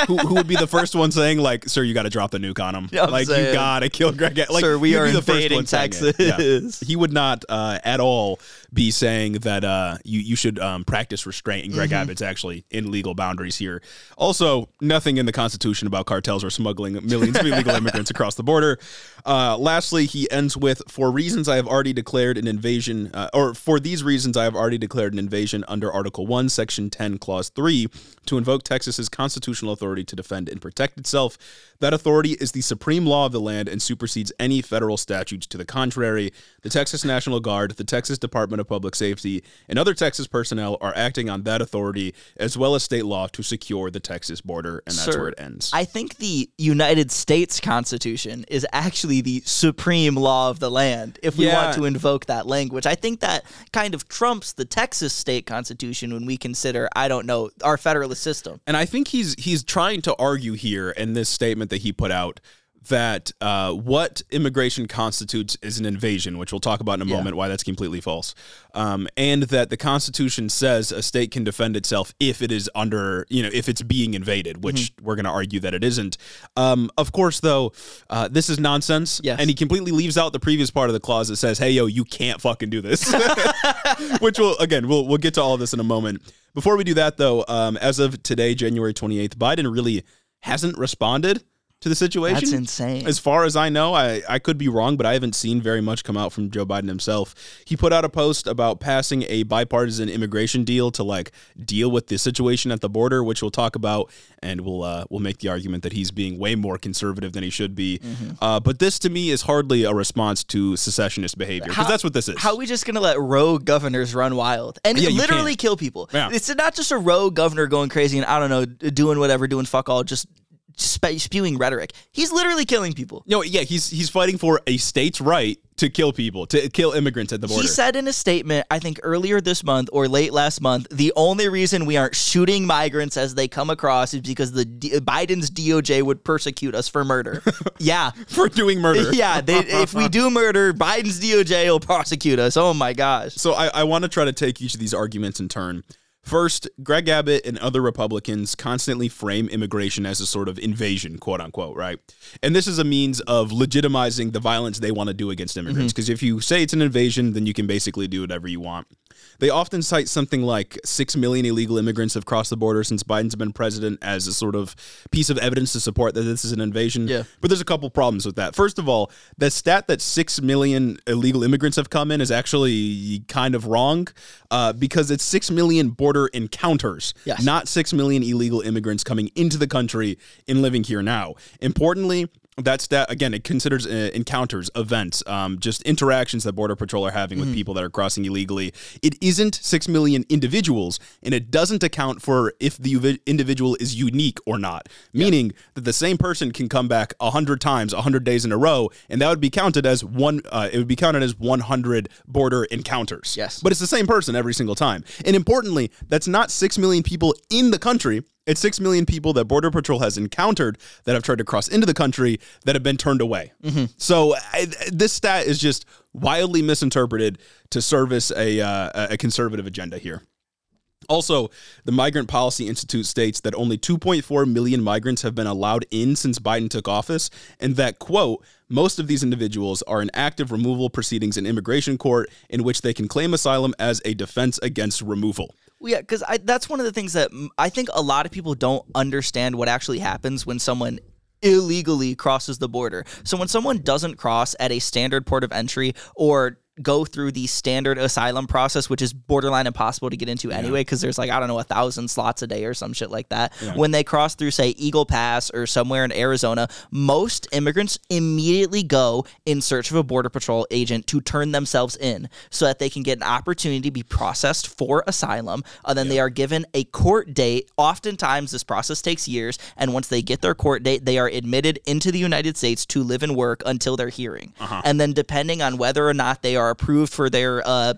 who, who would be the first one saying like, "Sir, you got to drop the nuke on him. Yeah, I'm like you gotta kill Greg. Like, Sir, we are the first invading one saying it. Yeah. Texas. He would not uh, at all be saying that uh, you you should um, practice restraint. And Mm-hmm. Greg Abbott's actually in legal boundaries here. Also, nothing in the Constitution about cartels or smuggling millions of [laughs] illegal immigrants across the border. Uh, lastly, he ends with, "For reasons I have already declared an invasion, uh, or for these reasons I have already declared an invasion under Article One, Section Ten, Clause Three, to invoke Texas's constitutional authority to defend and protect itself. That authority is the supreme law of the land and supersedes any federal statutes to the contrary. The Texas National Guard, the Texas Department of Public Safety, and other Texas personnel are acting on that authority as well as state law to secure the Texas border, and that's Sir, where it ends. I think the United States Constitution is actually the supreme law of the land. If we Yeah. want to invoke that language, I think that kind of trumps the Texas state constitution when we consider, I don't know, our federalist system. And I think he's he's trying to argue here in this statement that he put out that uh, what immigration constitutes is an invasion, which we'll talk about in a moment why that's completely false, um, and that the Constitution says a state can defend itself if it is under, you know, if it's being invaded, which Mm-hmm. we're going to argue that it isn't. Um, of course, though, uh, this is nonsense, Yes. and he completely leaves out the previous part of the clause that says, "Hey, yo, you can't fucking do this." [laughs] which will again we'll we'll get to all of this in a moment. Before we do that though, um, as of today, January 28th, Biden really hasn't responded to the situation. That's insane. As far as I know, I, I could be wrong, but I haven't seen very much come out from Joe Biden himself. He put out a post about passing a bipartisan immigration deal to like deal with the situation at the border, which we'll talk about, and we'll uh, we'll make the argument that he's being way more conservative than he should be. Mm-hmm. Uh, but this to me is hardly a response to secessionist behavior because that's what this is. How are we just gonna let rogue governors run wild and Yeah, literally kill people? Yeah. It's not just a rogue governor going crazy and I don't know doing whatever, doing fuck all, just spe- spewing rhetoric. He's literally killing people. No, yeah, he's he's fighting for a state's right to kill people, to kill immigrants at the border. He said in a statement, I think earlier this month or late last month, the only reason we aren't shooting migrants as they come across is because the D- Biden's DOJ would persecute us for murder. [laughs] yeah. for doing murder. [laughs] Yeah, they, if we do murder, Biden's DOJ will prosecute us. Oh my gosh. So I, I want to try to take each of these arguments in turn. First, Greg Abbott and other Republicans constantly frame immigration as a sort of invasion, quote unquote, right? And this is a means of legitimizing the violence they want to do against immigrants. Mm-hmm. Because if you say it's an invasion, then you can basically do whatever you want. They often cite something like 6 million illegal immigrants have crossed the border since Biden's been president as a sort of piece of evidence to support that this is an invasion. Yeah. But there's a couple problems with that. First of all, the stat that 6 million illegal immigrants have come in is actually kind of wrong uh, because it's 6 million border encounters, Yes. not 6 million illegal immigrants coming into the country and living here now. Importantly, that again it considers uh, encounters events um, just interactions that border patrol are having with people that are crossing illegally. It isn't 6 million individuals and it doesn't account for if the uvi- individual is unique or not. Meaning that the same person can come back 100 times 100 days in a row and that would be counted as one uh, it would be counted as 100 border encounters. Yes. but it's the same person every single time. And importantly that's not 6 million people in the country it's 6 million people that Border Patrol has encountered that have tried to cross into the country that have been turned away. So I, this stat is just wildly misinterpreted to service a, uh, a conservative agenda here. Also, the Migration Policy Institute states that only 2.4 million migrants have been allowed in since Biden took office, and that, quote, most of these individuals are in active removal proceedings in immigration court in which they can claim asylum as a defense against removal. Yeah, because that's one of the things that I think a lot of people don't understand what actually happens when someone illegally crosses the border. So when someone doesn't cross at a standard port of entry or go through the standard asylum process, which is borderline impossible to get into anyway, because there's like, I don't know, a thousand slots a day or some shit like that. When they cross through, say, Eagle Pass or somewhere in Arizona, most immigrants immediately go in search of a Border Patrol agent to turn themselves in so that they can get an opportunity to be processed for asylum. And then they are given a court date. Oftentimes, this process takes years. And once they get their court date, they are admitted into the United States to live and work until their hearing. Uh-huh. And then, depending on whether or not they are approved for their uh,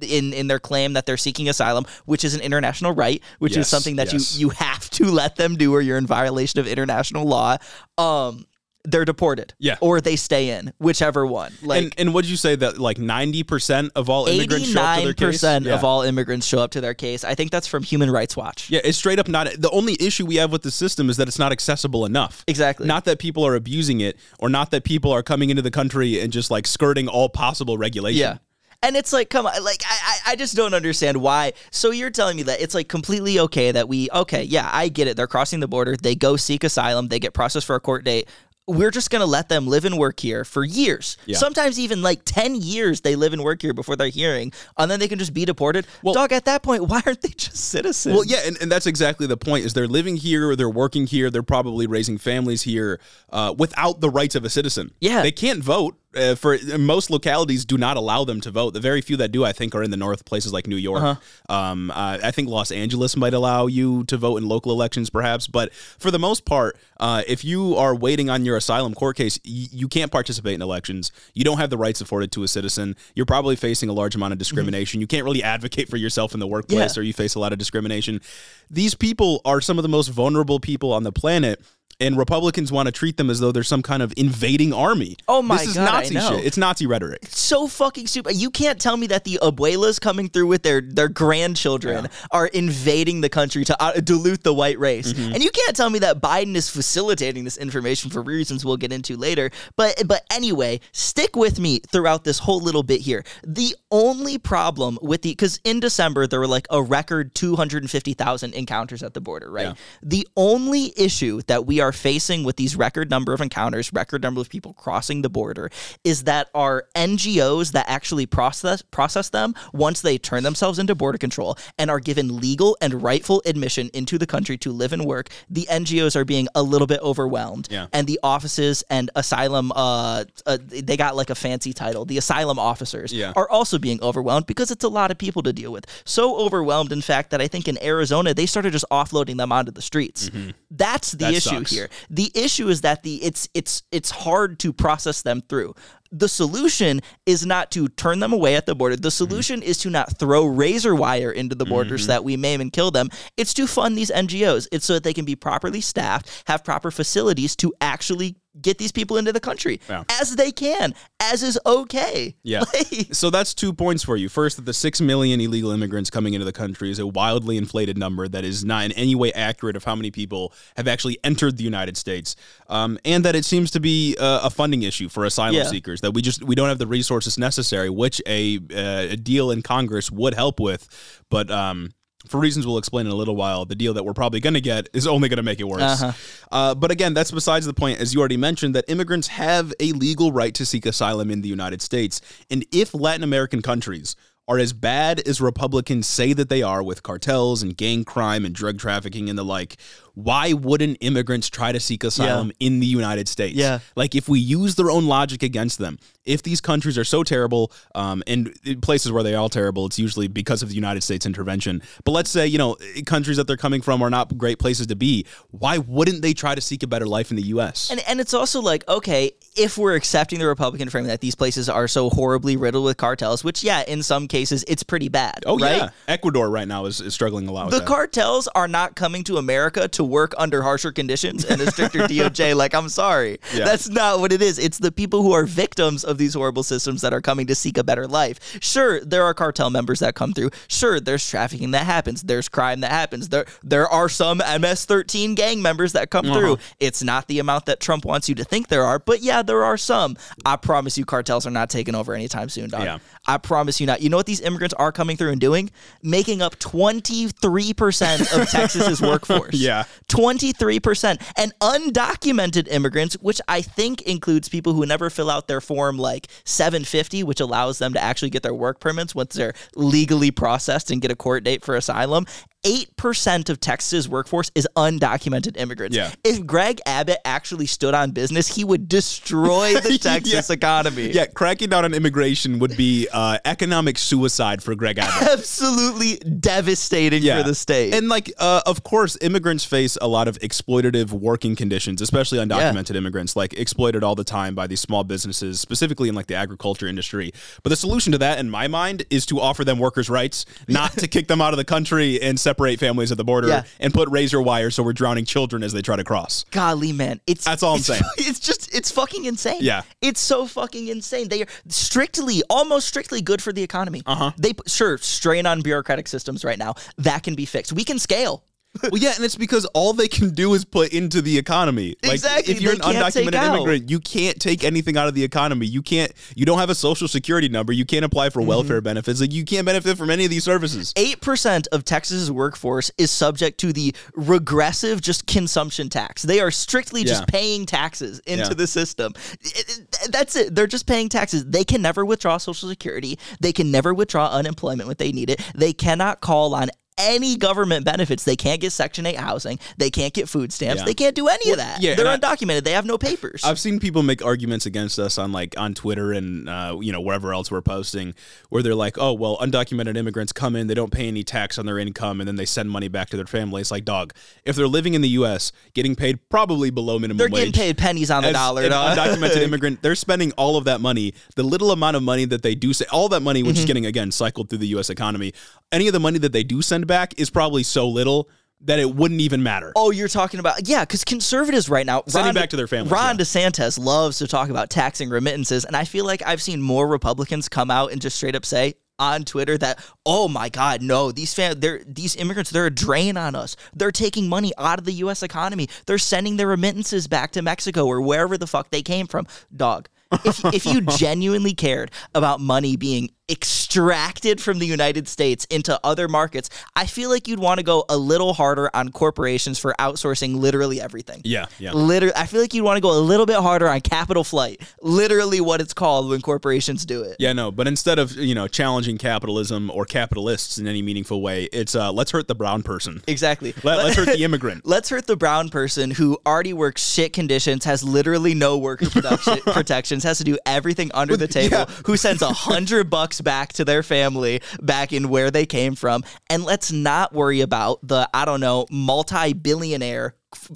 in in their claim that they're seeking asylum, which is an international right, which Yes, is something that yes. you you have to [laughs] let them do, or you're in violation of international law. Um, they're deported, Yeah. or they stay in, whichever one. Like and and what did you say that like ninety percent of all immigrants show up to their case? percent of all immigrants show up to their case. I think that's from Human Rights Watch. Yeah, it's straight up not. The only issue we have with the system is that it's not accessible enough. Exactly. Not that people are abusing it, or not that people are coming into the country and just like skirting all possible regulation. Yeah. And it's like, come on, like I, I I just don't understand why. So you're telling me that it's like completely okay that we, okay, yeah, I get it. They're crossing the border. They go seek asylum. They get processed for a court date. We're just gonna let them live and work here for years. Yeah. Sometimes even like ten years they live and work here before their hearing, and then they can just be deported. Well- Dog, at that point, [laughs] why aren't they just citizens? Well, yeah, and, and that's exactly the point. Is they're living here, they're working here, they're probably raising families here uh, without the rights of a citizen. Yeah. they can't vote. Uh, for most localities, do not allow them to vote. The very few that do, I think, are in the north, places like New York. Uh-huh. Um, uh, I think Los Angeles might allow you to vote in local elections, perhaps. But for the most part, uh, if you are waiting on your asylum court case, y- you can't participate in elections. You don't have the rights afforded to a citizen. You're probably facing a large amount of discrimination. You can't really advocate for yourself in the workplace, Mm-hmm. Yeah. or you face a lot of discrimination. These people are some of the most vulnerable people on the planet. And Republicans want to treat them as though they're some kind of invading army. Oh my god, this is God, Nazi shit. It's Nazi rhetoric. It's so fucking stupid. You can't tell me that the abuelas coming through with their their grandchildren are invading the country to uh, dilute the white race, Mm-hmm. and you can't tell me that Biden is facilitating this information for reasons we'll get into later. But but anyway, stick with me throughout this whole little bit here. The only problem with the because in December there were like a record two hundred and fifty thousand encounters at the border, right? Yeah. The only issue that we are facing with these record number of encounters, record number of people crossing the border, is that our NGOs that actually process process them once they turn themselves into border control and are given legal and rightful admission into the country to live and work, the NGOs are being a little bit overwhelmed. Yeah. And the offices and asylum, uh, uh, they got like a fancy title. The asylum officers Yeah. are also being overwhelmed because it's a lot of people to deal with. So overwhelmed, in fact, that I think in Arizona they started just offloading them onto the streets. That's the That issue sucks. here. Here. The issue is that the it's it's it's hard to process them through. The solution is not to turn them away at the border. The mm-hmm. solution is to not throw razor wire into the borders so that we maim and kill them. It's to fund these NGOs. It's so that they can be properly staffed, have proper facilities to actually get these people into the country Yeah. as they can, as is okay. Yeah. [laughs] Like- so that's two points for you. First, that the six million illegal immigrants coming into the country is a wildly inflated number that is not in any way accurate of how many people have actually entered the United States, um, and that it seems to be uh, a funding issue for asylum Yeah. seekers that we just we don't have the resources necessary, which a, uh, a deal in Congress would help with, but. Um, for reasons we'll explain in a little while, the deal that we're probably going to get is only going to make it worse. Uh-huh. Uh, but again, that's besides the point. As you already mentioned, that immigrants have a legal right to seek asylum in the United States. And if Latin American countries are as bad as Republicans say that they are with cartels and gang crime and drug trafficking and the like, why wouldn't immigrants try to seek asylum in the United States? Yeah. Like, if we use their own logic against them, if these countries are so terrible, um, and places where they are terrible, it's usually because of the United States intervention. But let's say, you know, countries that they're coming from are not great places to be. Why wouldn't they try to seek a better life in the U.S.? And and it's also like, okay, if we're accepting the Republican frame that these places are so horribly riddled with cartels, which yeah, in some cases it's pretty bad. oh, right? yeah. Ecuador right now is, is struggling a lot with The cartels are not coming to America to work under harsher conditions and a stricter DOJ. [laughs] Like, I'm sorry. Yeah. That's not what it is. It's the people who are victims of these horrible systems that are coming to seek a better life. Sure, there are cartel members that come through. Sure, there's trafficking that happens. There's crime that happens. There there are some MS-13 gang members that come uh-huh. through. It's not the amount that Trump wants you to think there are, but yeah, there are some. I promise you cartels are not taking over anytime soon, dog. Yeah. I promise you not. You know what these immigrants are coming through and doing? Making up 23% of [laughs] Texas's workforce. Yeah. 23%. And undocumented immigrants, which I think includes people who never fill out their form like 750, which allows them to actually get their work permits once they're legally processed and get a court date for asylum. 8% of Texas's workforce is undocumented immigrants. Yeah. If Greg Abbott actually stood on business, he would destroy the [laughs] Texas Yeah. economy. Yeah, cracking down on immigration would be uh, economic suicide for Greg Abbott. [laughs] absolutely devastating for the state. And like, uh, of course, immigrants face a lot of exploitative working conditions, especially undocumented immigrants, like exploited all the time by these small businesses, specifically in like the agriculture industry. But the solution to that, in my mind, is to offer them workers' rights, not to kick them out of the country and separate families at the border Yeah. and put razor wire so we're drowning children as they try to cross. Golly, man, it's That's all I'm it's- saying. [laughs] It's just it's fucking insane. Yeah. it's so fucking insane. They are strictly, almost strictly good for the economy. Uh huh. They sure strain on bureaucratic systems right now. That can be fixed. We can scale. Well, yeah, and it's because all they can do is put into the economy. Like, Exactly, If you're they an undocumented out. immigrant, you can't take anything out of the economy. You can't. You don't have a social security number. You can't apply Mm-hmm. for welfare benefits. Like you can't benefit from any of these services. 8% of Texas's workforce is subject to the regressive just consumption tax. They are strictly just paying taxes into Yeah. the system. It- it- That's it. They're just paying taxes. They can never withdraw Social Security. They can never withdraw unemployment when they need it. They cannot call on any government benefits. They can't get Section 8 housing. They can't get food stamps. Yeah. They can't do any of that. yeah, They're undocumented. They have no papers. I've seen people make arguments against us on like on Twitter and uh, you know wherever else we're posting, where they're like, "Oh, well, undocumented immigrants come in, they don't pay any tax on their income, and then they send money back to their family." It's like, dog, if they're living in the U.S., getting paid probably below minimum They're wage, getting paid pennies on the dollar. an dog. undocumented [laughs] immigrant, they're spending all of that money, the little amount of money that they do say, all that money, which Mm-hmm. is getting again cycled through the U.S. economy, any of the money that they do send back is probably so little that it wouldn't even matter. Oh, you're talking about yeah, because conservatives right now Sending back to their families, Ron yeah. DeSantis loves to talk about taxing remittances, and I feel like I've seen more Republicans come out and just straight up say on Twitter that oh my God, no, these fam- they're these immigrants they're a drain on us. They're taking money out of the U.S. economy. They're sending their remittances back to Mexico or wherever the fuck they came from. Dog. if, if you [laughs] genuinely cared about money being extracted from the United States into other markets, I feel like you'd want to go a little harder on corporations for outsourcing literally everything. Yeah, yeah. Literally, I feel like you'd want to go a little bit harder on capital flight. Literally, what it's called when corporations do it. Yeah, no, but instead of, you know, challenging capitalism or capitalists in any meaningful way, it's uh let's hurt the brown person. Exactly. Let, let's hurt the [laughs] immigrant. Let's hurt the brown person who already works shit conditions, has literally no worker production [laughs] protections, has to do everything under the table, yeah. who sends a [laughs] hundred bucks back to their family back in where they came from. And let's not worry about the, I don't know, multi billionaire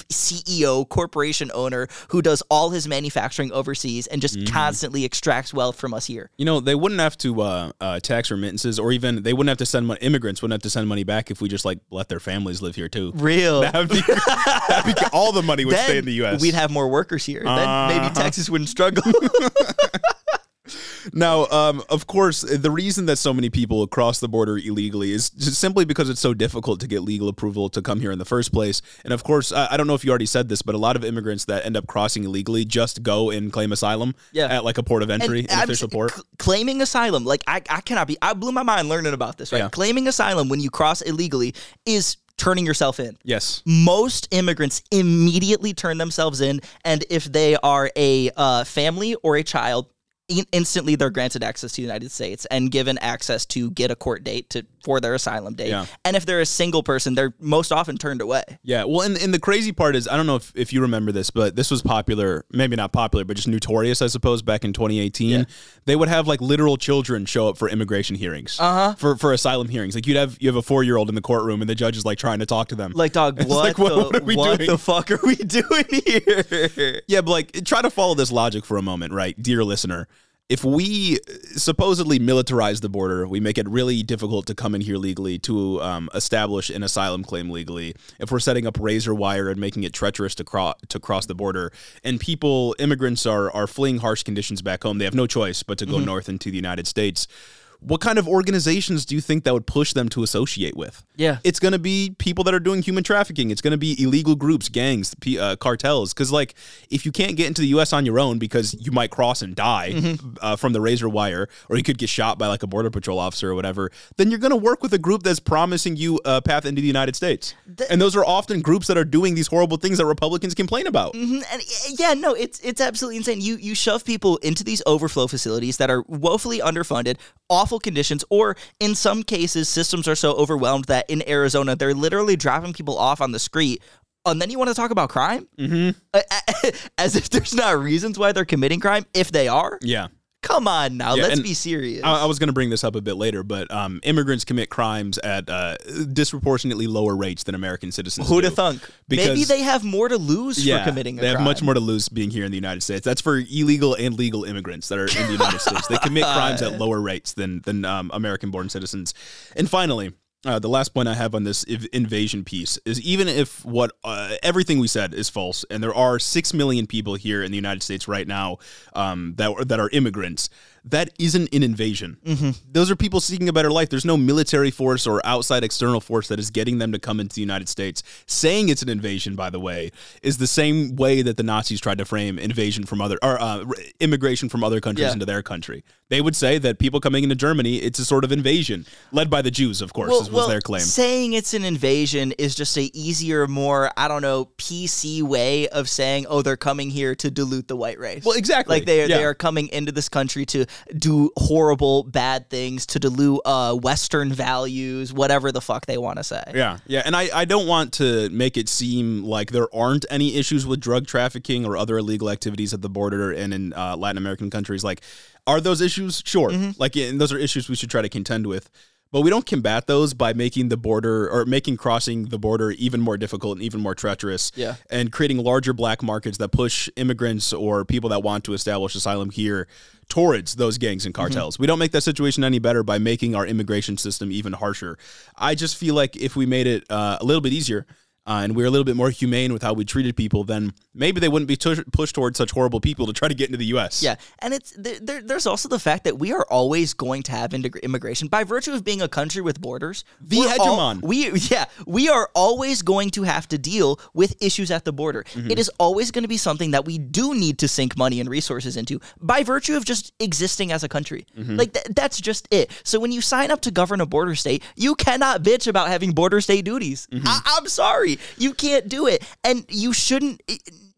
CEO, corporation owner who does all his manufacturing overseas and just constantly extracts wealth from us here. You know, they wouldn't have to uh, uh, tax remittances, or even they wouldn't have to send money. Immigrants wouldn't have to send money back if we just like let their families live here too. Real. That'd be, that'd [laughs] be- all the money would then stay in the U.S. We'd have more workers here. Then maybe Uh-huh. Texas wouldn't struggle. [laughs] Now, um, of course, the reason that so many people cross the border illegally is just simply because it's so difficult to get legal approval to come here in the first place. And of course, I, I don't know if you already said this, but a lot of immigrants that end up crossing illegally just go and claim asylum Yeah. at like a port of entry, And an I'm official port. cl- claiming asylum, like I, I cannot be. I blew my mind learning about this. Right, Yeah. claiming asylum when you cross illegally is turning yourself in. Yes. Most immigrants immediately turn themselves in, and if they are a uh, family or a child, instantly they're granted access to the United States and given access to get a court date to for their asylum date. Yeah. And if they're a single person, they're most often turned away. Yeah, well, and, and the crazy part is, I don't know if, if you remember this, but this was popular, maybe not popular, but just notorious, I suppose, back in 2018. They would have like literal children show up for immigration hearings, uh-huh. for for asylum hearings. Like you'd have you have a four year old in the courtroom, and the judge is like trying to talk to them. Like, dog, [laughs] what, like, what- the, what are we what doing? the fuck are we [laughs] doing here? yeah, but like try to follow this logic for a moment, right, dear listener. If we supposedly militarize the border, we make it really difficult to come in here legally to um, establish an asylum claim legally. If we're setting up razor wire and making it treacherous to cross to cross the border, and people, immigrants are are fleeing harsh conditions back home, they have no choice but to go north into the United States. What kind of organizations do you think that would push them to associate with? Yeah. it's going to be people that are doing human trafficking. It's going to be illegal groups, gangs, uh, cartels. Because like, if you can't get into the U.S. on your own because you might cross and die Mm-hmm. uh, from the razor wire, or you could get shot by like a border patrol officer or whatever, then you're going to work with a group that's promising you a path into the United States. and those are often groups that are doing these horrible things that Republicans complain about. Mm-hmm. and yeah, no, it's it's absolutely insane. You you shove people into these overflow facilities that are woefully underfunded, awful conditions, or in some cases, systems are so overwhelmed that in Arizona they're literally dropping people off on the street. And then you want to talk about crime? Mm-hmm. [laughs] As if there's not reasons why they're committing crime. If they are, Yeah. Come on now, Yeah, let's be serious. I, I was going to bring this up a bit later, but um, immigrants commit crimes at uh, disproportionately lower rates than American citizens. Who'da thunk? Maybe they have more to lose for committing a they have crime. much more to lose being here in the United States. That's for illegal and legal immigrants that are in the United States. They commit [laughs] crimes at lower rates than than um, American-born citizens. And finally. Uh, the last point I have on this invasion piece is even if what uh, everything we said is false, and there are six million people here in the United States right now um, that that are immigrants, that isn't an invasion. Those are people seeking a better life. There's no military force or outside external force that is getting them to come into the United States. Saying it's an invasion, by the way, is the same way that the Nazis tried to frame invasion from other or uh, immigration from other countries Yeah. into their country. They would say that people coming into Germany, it's a sort of invasion led by the Jews, of course, is, was their claim. Saying it's an invasion is just a easier, more I don't know, PC way of saying, oh, they're coming here to dilute the white race. Well, exactly. Like they are, Yeah. they are coming into this country to do horrible, bad things, to dilute uh, Western values, whatever the fuck they want to say. Yeah, yeah, and I, I don't want to make it seem like there aren't any issues with drug trafficking or other illegal activities at the border and in uh, Latin American countries. Like, are those issues? Sure, like, and those are issues we should try to contend with. But we don't combat those by making the border or making crossing the border even more difficult and even more treacherous. Yeah. And creating larger black markets that push immigrants or people that want to establish asylum here towards those gangs and cartels. We don't make that situation any better by making our immigration system even harsher. I just feel like if we made it uh, a little bit easier, uh, and we we're a little bit more humane with how we treated people, then maybe they wouldn't be tush pushed towards such horrible people to try to get into the U.S. Yeah, and it's there, there, there's also the fact that we are always going to have integ- immigration by virtue of being a country with borders. The we're all- hegemon. we yeah, we are always going to have to deal with issues at the border. Mm-hmm. It is always going to be something that we do need to sink money and resources into by virtue of just existing as a country. Mm-hmm. Like th- that's just it. So when you sign up to govern a border state, you cannot bitch about having border state duties. Mm-hmm. I- I'm sorry, you can't do it, and you shouldn't.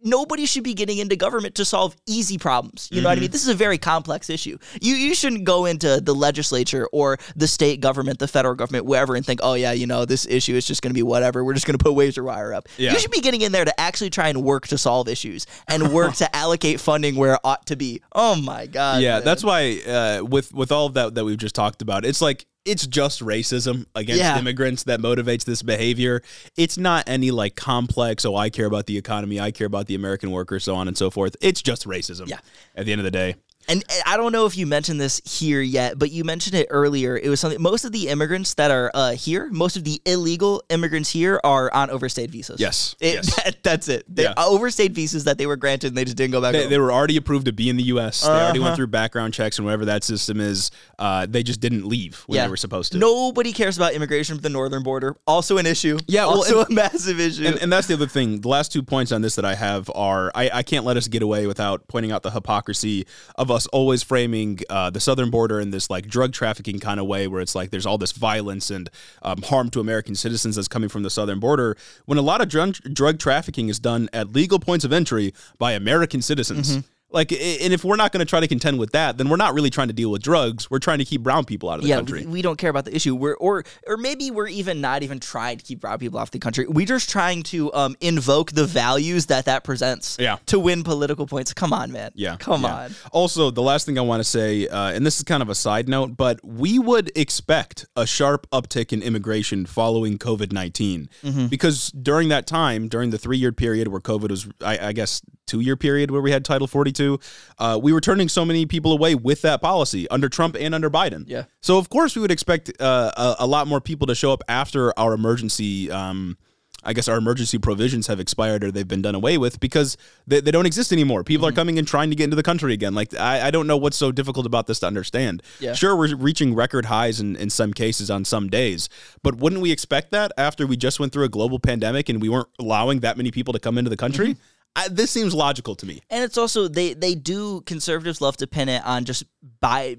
Nobody should be getting into government to solve easy problems. You know Mm-hmm. what I mean? This is a very complex issue. You you shouldn't go into the legislature or the state government, the federal government, wherever, and think, oh yeah, you know, this issue is just going to be whatever. We're just going to put waves or wire up. Yeah. You should be getting in there to actually try and work to solve issues and work to [laughs] allocate funding where it ought to be. Oh my god. yeah man. that's why uh, with with all of that that we've just talked about it's like it's just racism against Yeah. immigrants that motivates this behavior. It's not any like complex, oh, I care about the economy, I care about the American worker, so on and so forth. It's just racism. Yeah. At the end of the day. And and I don't know if you mentioned this here yet, but you mentioned it earlier. It was something. Most of the immigrants that are uh, here, most of the illegal immigrants here, are on overstayed visas. Yes, It- yes. [laughs] that- that's it. They Yeah. overstayed visas that they were granted, and they just didn't go back. They, they were already approved to be in the U.S. They already Uh-huh. went through background checks and whatever that system is. Uh, they just didn't leave when they were supposed to. Nobody cares about immigration from the northern border. Also an issue. Yeah, well, also and- a massive issue. And, and that's the other thing. The last two points on this that I have are I, I can't let us get away without pointing out the hypocrisy of us always framing uh, the southern border in this like drug trafficking kind of way, where it's like there's all this violence and um, harm to American citizens that's coming from the southern border. When a lot of drug, drug trafficking is done at legal points of entry by American citizens. Like, and if we're not going to try to contend with that, then we're not really trying to deal with drugs. We're trying to keep brown people out of the yeah, country. we, we don't care about the issue. We're or or maybe we're even not even trying to keep brown people off the country. We're just trying to um, invoke the values that that presents. Yeah. To win political points. Come on, man. Yeah. Come yeah. on. Also, the last thing I want to say, uh, and this is kind of a side note, but we would expect a sharp uptick in immigration following COVID 19 Mm-hmm. because during that time, during the three year period where COVID was, I, I guess, two year period where we had Title 42, uh, we were turning so many people away with that policy under Trump and under Biden. Yeah. So, of course, we would expect uh, a, a lot more people to show up after our emergency. Um, I guess our emergency provisions have expired or they've been done away with because they, they don't exist anymore. People Mm-hmm. are coming and trying to get into the country again. Like, I, I don't know what's so difficult about this to understand. Yeah. Sure, we're reaching record highs in, in some cases on some days, but wouldn't we expect that after we just went through a global pandemic and we weren't allowing that many people to come into the country? Mm-hmm. I, this seems logical to me. And it's also they they do conservatives love to pin it on just by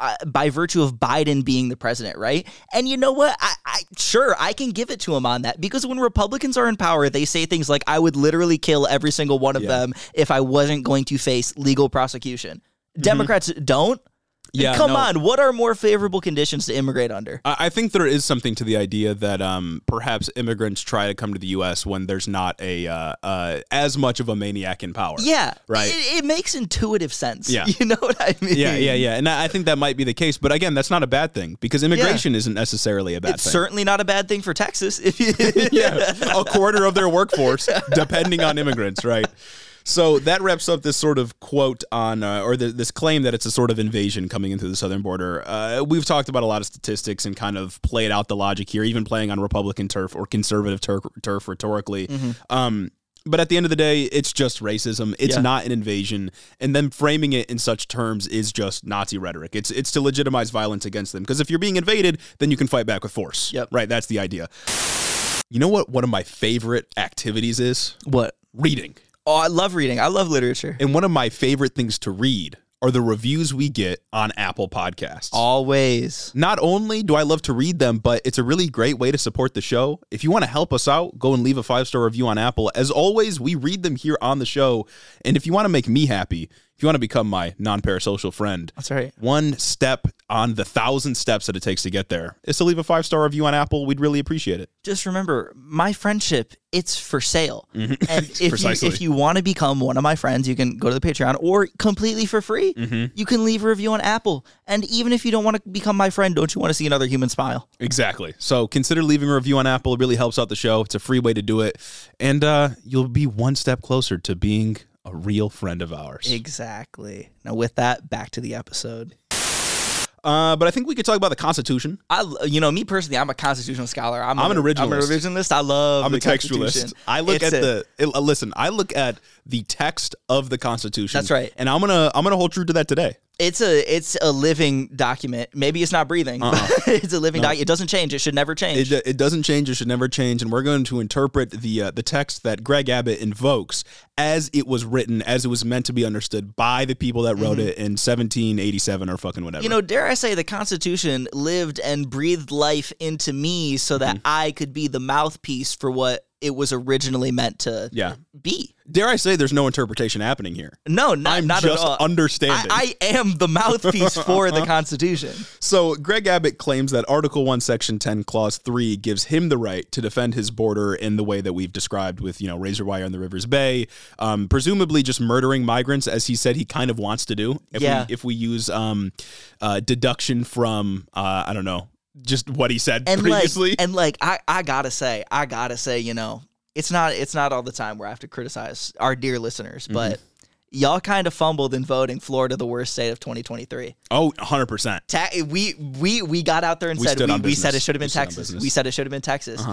uh, by virtue of Biden being the president, right? And you know what? I, I sure I can give it to him on that because when Republicans are in power, they say things like, "I would literally kill every single one of Yeah. them if I wasn't going to face legal prosecution." Democrats don't. Yeah, come no. on. What are more favorable conditions to immigrate under? I I think there is something to the idea that um, perhaps immigrants try to come to the U.S. when there's not a uh, uh, as much of a maniac in power. Yeah, Right. It, it makes intuitive sense. Yeah. [laughs] you know what I mean. Yeah, yeah, yeah. And I I think that might be the case. But again, that's not a bad thing because immigration isn't necessarily a bad It's thing. certainly not a bad thing for Texas. [laughs] [laughs] Yeah, a quarter of their workforce depending on immigrants, right? So that wraps up this sort of quote on, uh, or the, this claim that it's a sort of invasion coming into the southern border. Uh, we've talked about a lot of statistics and kind of played out the logic here, even playing on Republican turf or conservative turf, turf rhetorically. Um, but at the end of the day, it's just racism. It's Yeah. not an invasion, and then framing it in such terms is just Nazi rhetoric. It's it's to legitimize violence against them. Because if you're being invaded, then you can fight back with force. Yep. Right. That's the idea. You know what? One of my favorite activities is what? reading, Oh, I love reading. I love literature. and one of my favorite things to read are the reviews we get on Apple Podcasts. Always. Not only do I love to read them, but it's a really great way to support the show. If you want to help us out, go and leave a five star review on Apple. As always, we read them here on the show. And if you want to make me happy, if you want to become my non parasocial friend, That's right. one step on the thousand steps that it takes to get there is to leave a five star review on Apple. We'd really appreciate it. Just remember, my friendship, it's for sale. And [laughs] if you, if you want to become one of my friends, you can go to the Patreon or completely for free, you can leave a review on Apple. And even if you don't want to become my friend, don't you want to see another human smile? Exactly. So consider leaving a review on Apple. It really helps out the show. It's a free way to do it. And uh, you'll be one step closer to being a real friend of ours. Exactly. Now, with that, back to the episode. Uh, but I think we could talk about the Constitution. I, you know, me personally, I'm a constitutional scholar. I'm, I'm a, an originalist. I'm an originalist. I love. I'm the a textualist. Constitution. I look It's at a- the uh, listen. I look at the text of the Constitution. That's right. And I'm gonna I'm gonna hold true to that today. It's a it's a living document. Maybe it's not breathing, but [laughs] it's a living document. It doesn't change. It should never change. Uh-uh. It, it doesn't change. It should never change. And we're going to interpret the uh, the text that Greg Abbott invokes as it was written, as it was meant to be understood by the people that wrote it in 1787 or fucking whatever. Mm-hmm. you know, dare I say, the Constitution lived and breathed life into me so that Mm-hmm. I could be the mouthpiece for what it was originally meant to yeah. be. Dare I say, there's no interpretation happening here. No, not, I'm not just at all. understanding. I, I am the mouthpiece for the [laughs] Constitution. So, Greg Abbott claims that Article 1, Section 10, Clause 3 gives him the right to defend his border in the way that we've described with, you know, razor wire in the Rivers Bay, um, presumably just murdering migrants, as he said he kind of wants to do. If Yeah. We, if we use um, uh, deduction from, uh, I don't know, just what he said and previously. like and like I, I gotta say i gotta say you know it's not it's not all the time where i have to criticize our dear listeners Mm-hmm. but y'all kind of fumbled in voting florida the worst state of 2023 oh, 100%. Ta- we we we got out there and We said we, we said it should have We been texas. We said it should have been texas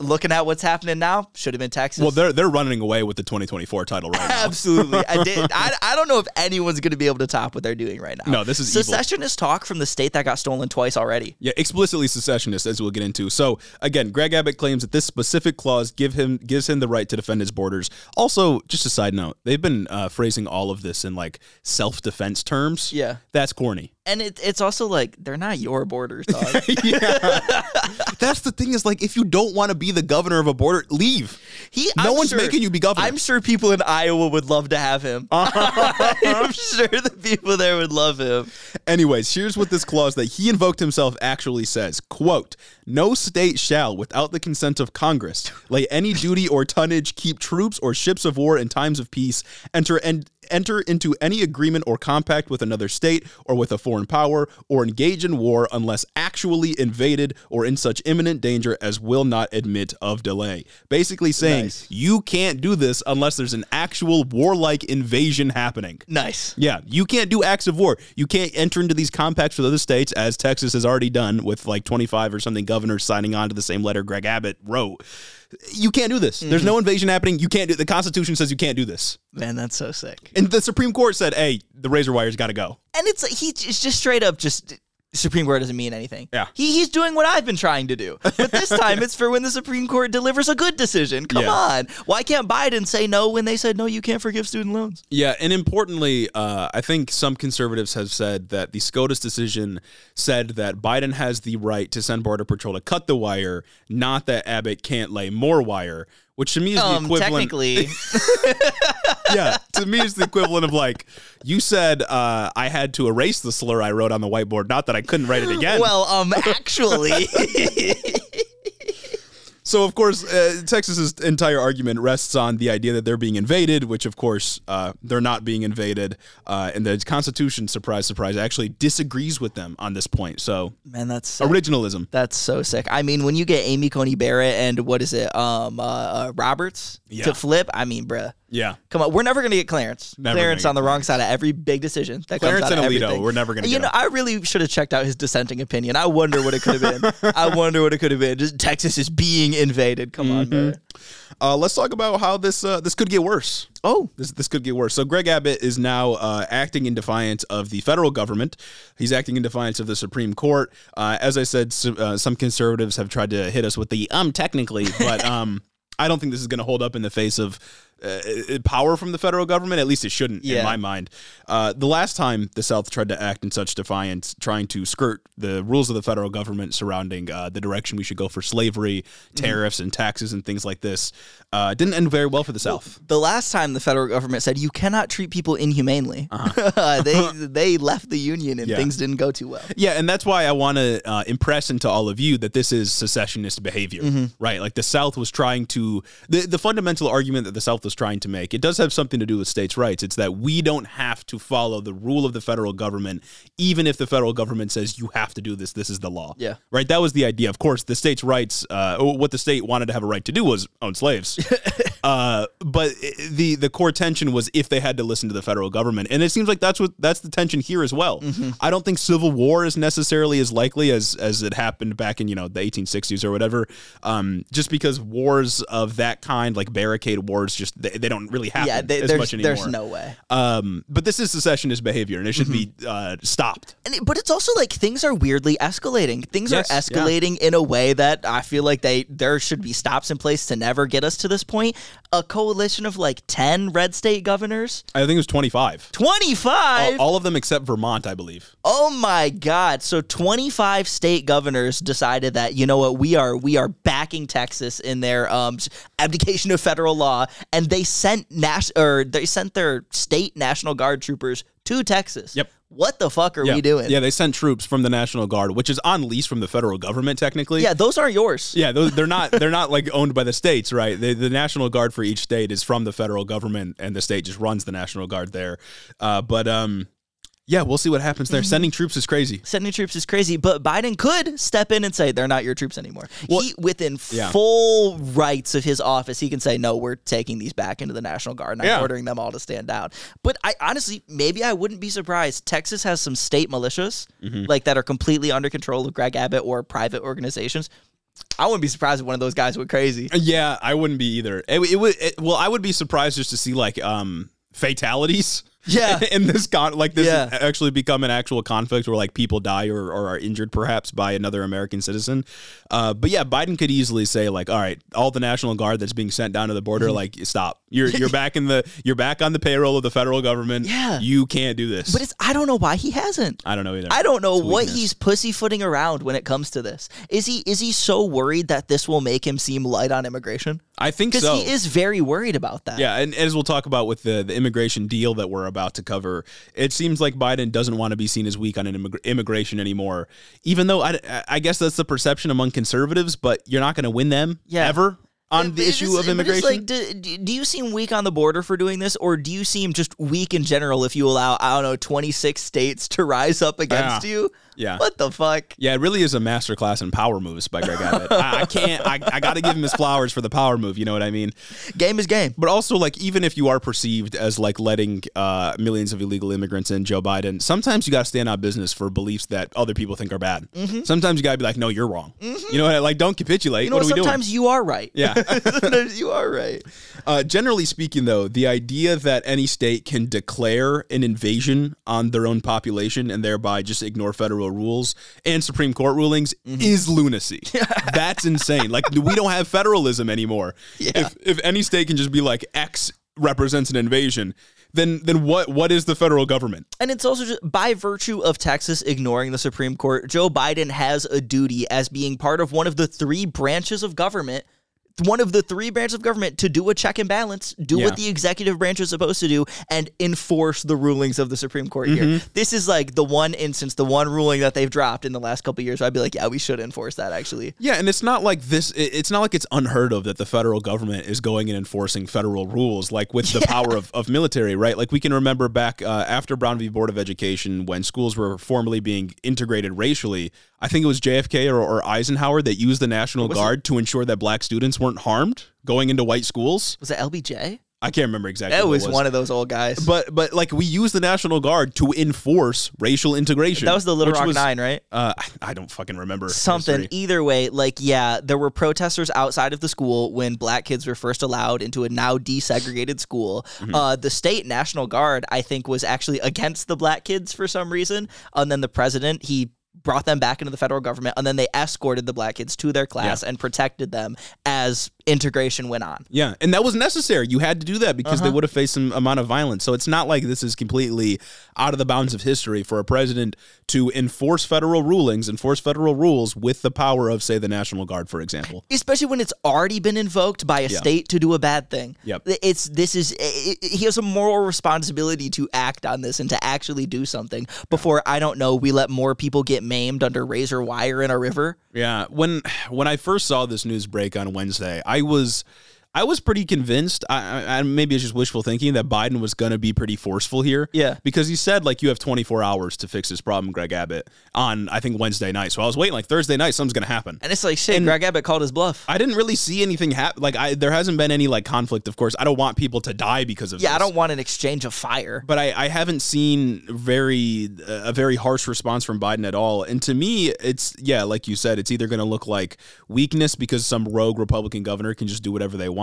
looking at what's happening now should have been texas Well, they're they're running away with the 2024 title right now. Absolutely. I did. [laughs] I, I don't know if anyone's going to be able to top what they're doing right now. No, this is evil. secessionist talk from the state that got stolen twice already. Yeah, explicitly secessionist, as we'll get into. So again, Greg Abbott claims that this specific clause give him gives him the right to defend his borders. Also, just a side note, they've been uh, phrasing all of this in like self defense terms. Yeah. that's corny. And it, it's also like they're not your borders, [laughs] dog. [laughs] That's the thing is like if you don't want to be the governor of a border, leave. He, No I'm one's sure- making you be governor. I'm sure people in Iowa would love to have him. [laughs] I'm sure the people there would love him. Anyways, here's what this clause that he invoked himself actually says. Quote, no state shall, without the consent of Congress, lay any duty or tonnage, keep troops or ships of war in times of peace, enter and enter into any agreement or compact with another state or with a foreign power, or engage in war unless actually invaded or in such imminent danger as will not admit of delay. Basically saying Nice. you can't do this unless there's an actual warlike invasion happening. Nice. Yeah, you can't do acts of war. You can't enter into these compacts with other states, as Texas has already done with like 25 or something governors signing on to the same letter Greg Abbott wrote. You can't do this. There's no mm-hmm. invasion happening. You can't do. The Constitution says you can't do this, Man, that's so sick. and the Supreme Court said, "Hey, the razor wire's got to go." And it's like he it's just straight up just Supreme Court doesn't mean anything. Yeah. He, he's doing what I've been trying to do. But this [laughs] time it's for when the Supreme Court delivers a good decision. Come Yeah. on. Why can't Biden say no when they said no, you can't forgive student loans? Yeah, and importantly, uh, I think some conservatives have said that the SCOTUS decision said that Biden has the right to send Border Patrol to cut the wire, not that Abbott can't lay more wire. Which to me is the Um, equivalent. technically, [laughs] yeah, to me it's the equivalent of like you said uh, I had to erase the slur I wrote on the whiteboard, not that I couldn't write it again. well, um, actually, [laughs] so of course, uh, Texas's entire argument rests on the idea that they're being invaded, which of course uh, they're not being invaded, uh, and the Constitution, surprise, surprise, actually disagrees with them on this point. So man, that's sick. originalism. That's so sick. I mean, when you get Amy Coney Barrett and what is it, um, uh, uh Roberts Yeah. to flip, I mean, bruh. Yeah, Come on, we're never gonna get Clarence. Never Clarence on the wrong side of every big decision. That Clarence comes out and Alito, everything. we're never gonna You know, him. I really should have checked out his dissenting opinion. I wonder what it could have been. [laughs] I wonder what it could have been. Just Texas is being invaded. Come on, Mm-hmm. man. uh, let's talk about how this uh, this could get worse. Oh, This this could get worse. So Greg Abbott is now uh, acting in defiance of the federal government. He's acting in defiance of the Supreme Court. Uh, as I said, so, uh, some conservatives have tried to hit us with the um technically, but [laughs] um I don't think this is going to hold up in the face of uh, power from the federal government. At least it shouldn't, Yeah. in my mind. Uh, the last time the South tried to act in such defiance, trying to skirt the rules of the federal government surrounding uh, the direction we should go for slavery, tariffs, and taxes and things like this, uh, didn't end very well for the South. the last time the federal government said you cannot treat people inhumanely, [laughs] they [laughs] they left the union and Uh-huh. Yeah. things didn't go too well. Yeah, and that's why I want to uh, impress into all of you that this is secessionist behavior, Mm-hmm. right? Like the South was trying to the the fundamental argument that the South was trying to make. It does have something to do with states' rights. It's that we don't have to follow the rule of the federal government, even if the federal government says you have to do this. This is the law. Yeah. right. That was the idea. Of course, the states' rights. Uh, what the state wanted to have a right to do was own slaves. [laughs] Uh, but the the core tension was if they had to listen to the federal government, and it seems like that's what that's the tension here as well. I don't think civil war is necessarily as likely as as it happened back in you know the 1860s or whatever. Um, just because wars of that kind, like barricade wars, just they, they don't really happen Yeah, they, as there's much anymore. there's no way. Um, but this is secessionist behavior, and it should be uh, stopped. And it- but it's also like things are weirdly escalating. Things Yes, are yeah. escalating in a way that I feel like they there should be stops in place to never get us to this point. A coalition of like ten red state governors, I think it was 25. twenty five. All, all of them except Vermont, I believe. Oh my god. So 25 state governors decided that you know what we are we are backing Texas in their um abdication of federal law and they sent nas- or they sent their state national guard troopers to Texas. Yep. What the fuck are Yeah. we doing? Yeah, they sent troops from the National Guard, which is on lease from the federal government, technically. Yeah, those aren't yours. Yeah, those, they're not they're not like owned by the states, right? They, the National Guard for each state is from the federal government, and the state just runs the National Guard there. Uh, but um, Yeah, we'll see what happens there. Sending troops is crazy. Sending troops is crazy, but Biden could step in and say they're not your troops anymore. he, within Yeah. full rights of his office, he can say, "No, we're taking these back into the National Guard and I'm Yeah. ordering them all to stand down." But I honestly, maybe I wouldn't be surprised. Texas has some state militias, Mm-hmm. like that are completely under control of Greg Abbott or private organizations. I wouldn't be surprised if one of those guys went crazy. Yeah, I wouldn't be either. It, it would. It, well, I would be surprised just to see like um fatalities. [laughs] Yeah. in this con like this Yeah. actually become an actual conflict where like people die or, or are injured perhaps by another American citizen. Uh, but yeah, Biden could easily say like, all right, all the National Guard that's being sent down to the border, like, stop. You're [laughs] you're back in the you're back on the payroll of the federal government. Yeah. you can't do this. But it's I don't know why he hasn't. I don't know either. I don't know It's what weakness. he's pussyfooting around when it comes to this. Is he is he so worried that this will make him seem light on immigration? I think Because so. he is very worried about that. Yeah, and as we'll talk about with the, the immigration deal that we're about to cover, it seems like Biden doesn't want to be seen as weak on an immig- immigration anymore. Even though I, I guess that's the perception among conservatives, but you're not going to win them Yeah. ever on the issue is- of immigration. Like, do, do you seem weak on the border for doing this, or do you seem just weak in general if you allow I don't know twenty six states to rise up against Yeah. you? Yeah. What the fuck? yeah, it really is a masterclass in power moves by Greg Abbott. I, I can't. I, I got to give him his flowers for the power move. You know what I mean? Game is game. But also, like, even if you are perceived as like letting uh, millions of illegal immigrants in, Joe Biden, sometimes you got to stand on business for beliefs that other people think are bad. Sometimes you got to be like, no, you're wrong. You know, what? I, like, don't capitulate. You know, what are we doing? sometimes you are right. Yeah. [laughs] sometimes you are right. Uh, generally speaking, though, the idea that any state can declare an invasion on their own population and thereby just ignore federal rules and Supreme Court rulings mm-hmm. is lunacy. [laughs] That's insane. Like we don't have federalism anymore. If if any state can just be like X represents an invasion, then then what what is the federal government? And it's also just by virtue of Texas ignoring the Supreme Court, Joe Biden has a duty as being part of one of the three branches of government, one of the three branches of government to do a check and balance, do Yeah. what the executive branch is supposed to do, and enforce the rulings of the Supreme Court here. Mm-hmm. This is like the one instance, the one ruling that they've dropped in the last couple of years. Where I'd be like, yeah, we should enforce that actually. Yeah, and it's not like this. It's not like it's unheard of that the federal government is going and enforcing federal rules, like with the [laughs] power of, of military, right? Like we can remember back uh, after Brown v. Board of Education, when schools were formally being integrated racially. I think it was JFK or, or Eisenhower that used the National Guard to ensure that black students weren't harmed going into white schools. Was it LBJ? I can't remember exactly. That was, it was one of those old guys. But but like we use the National Guard to enforce racial integration. that was the Little Rock was- Nine, right? Uh, I- I don't fucking remember something. history. Either way, like yeah, there were protesters outside of the school when black kids were first allowed into a now desegregated school. Mm-hmm. Uh, the state National Guard, I think, was actually against the black kids for some reason, and then the president he brought them back into the federal government, and then they escorted the black kids to their class and protected them as integration went on. Yeah, and that was necessary. You had to do that because Uh-huh. they would have faced some amount of violence. So it's not like this is completely out of the bounds of history for a president to enforce federal rulings, enforce federal rules with the power of, say, the National Guard, for example. especially when it's already been invoked by a state to do a bad thing. Yep. It's this is it, it- he has a moral responsibility to act on this and to actually do something before I don't know we let more people get maimed under razor wire in a river. Yeah, when when I first saw this news break on Wednesday, I was I was pretty convinced. I, I maybe it's just wishful thinking that Biden was going to be pretty forceful here. Yeah. because he said like you have 24 hours to fix this problem, Greg Abbott, on I think Wednesday night. So I was waiting like Thursday night, something's going to happen. And it's like shit, Greg Abbott called his bluff. I didn't really see anything happen. Like I, there hasn't been any like conflict. Of course, I don't want people to die because of yeah, I don't want an exchange of fire. But I, I haven't seen very uh, a very harsh response from Biden at all. And to me, it's yeah, like you said, it's either going to look like weakness because some rogue Republican governor can just do whatever they want,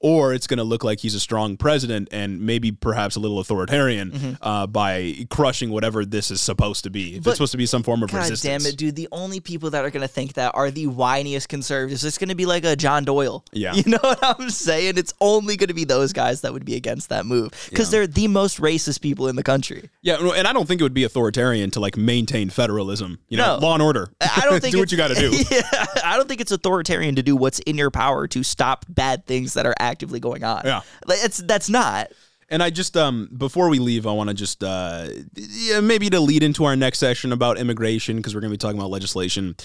or it's going to look like he's a strong president and maybe perhaps a little authoritarian Mm-hmm. uh, by crushing whatever this is supposed to be. If But- it's supposed to be some form of God resistance. damn it, dude. The only people that are going to think that are the whiniest conservatives. It's going to be like a John Doyle. Yeah. [laughs] You know what I'm saying? It's only going to be those guys that would be against that move because they're the most racist people in the country. Yeah, and I don't think it would be authoritarian to like maintain federalism. You know, No. law and order. I don't [laughs] think do what you got to do. Yeah, I don't think it's authoritarian to do what's in your power to stop bad things that are actively going on. Yeah. It's that's not. And I just um before we leave, I want to just uh yeah, maybe to lead into our next session about immigration because we're going to be talking about legislation.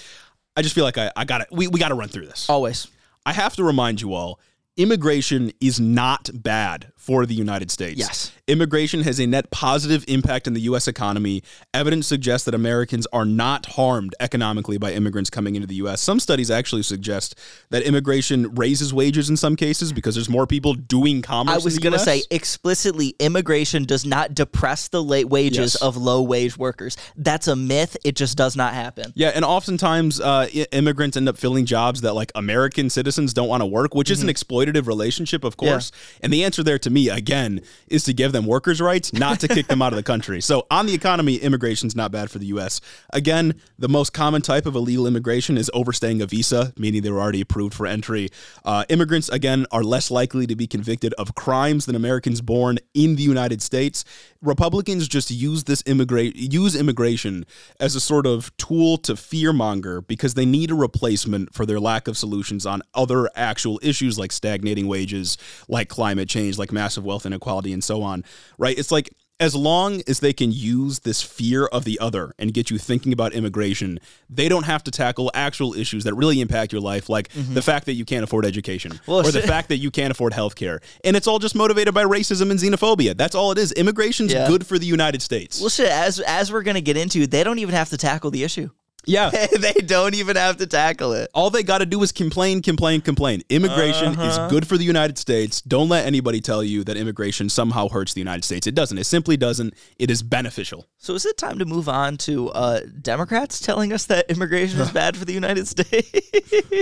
I just feel like I, I got to we we got to run through this. Always. I have to remind you all, immigration is not bad for the United States. Yes. Immigration has a net positive impact on the U.S. economy. Evidence suggests that Americans are not harmed economically by immigrants coming into the U.S. Some studies actually suggest that immigration raises wages in some cases because there's more people doing commerce. I was going to say explicitly immigration does not depress the late wages Yes. of low wage workers. That's a myth. It just does not happen. Yeah, and oftentimes uh, immigrants end up filling jobs that like American citizens don't want to work, which is an exploitative relationship, of course. And the answer there to me, again, is to give them workers' rights, not to kick them out of the country. So on the economy, immigration's not bad for the U.S. Again, the most common type of illegal immigration is overstaying a visa, meaning they were already approved for entry. Uh, immigrants, again, are less likely to be convicted of crimes than Americans born in the United States. Republicans just use this immigrate use immigration as a sort of tool to fearmonger because they need a replacement for their lack of solutions on other actual issues like stagnating wages, like climate change, like massive wealth inequality, and so on. Right? It's like as long as they can use this fear of the other and get you thinking about immigration, they don't have to tackle actual issues that really impact your life, like mm-hmm. the fact that you can't afford education Well, or the [laughs] fact that you can't afford health care. And it's all just motivated by racism and xenophobia. That's all it is. Immigration's Yeah. good for the United States. Well, shit. As as we're gonna get into, they don't even have to tackle the issue. Yeah. [laughs] they don't even have to tackle it. All they got to do is complain, complain, complain. Immigration Uh-huh. is good for the United States. Don't let anybody tell you that immigration somehow hurts the United States. It doesn't. It simply doesn't. It is beneficial. So is it time to move on to uh, Democrats telling us that immigration is [laughs] bad for the United States?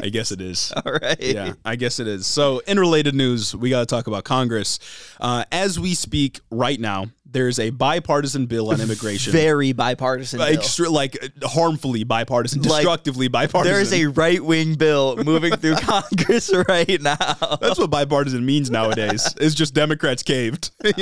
I guess it is. [laughs] All right. yeah, I guess it is. So, in related news, we got to talk about Congress. Uh, as we speak right now, there's a bipartisan bill on [laughs] immigration. Very bipartisan. bill. Extra, like harmfully bipartisan, Like, destructively bipartisan. There is a right wing bill moving through [laughs] Congress [laughs] right now. That's what bipartisan means nowadays. It's just Democrats caved. you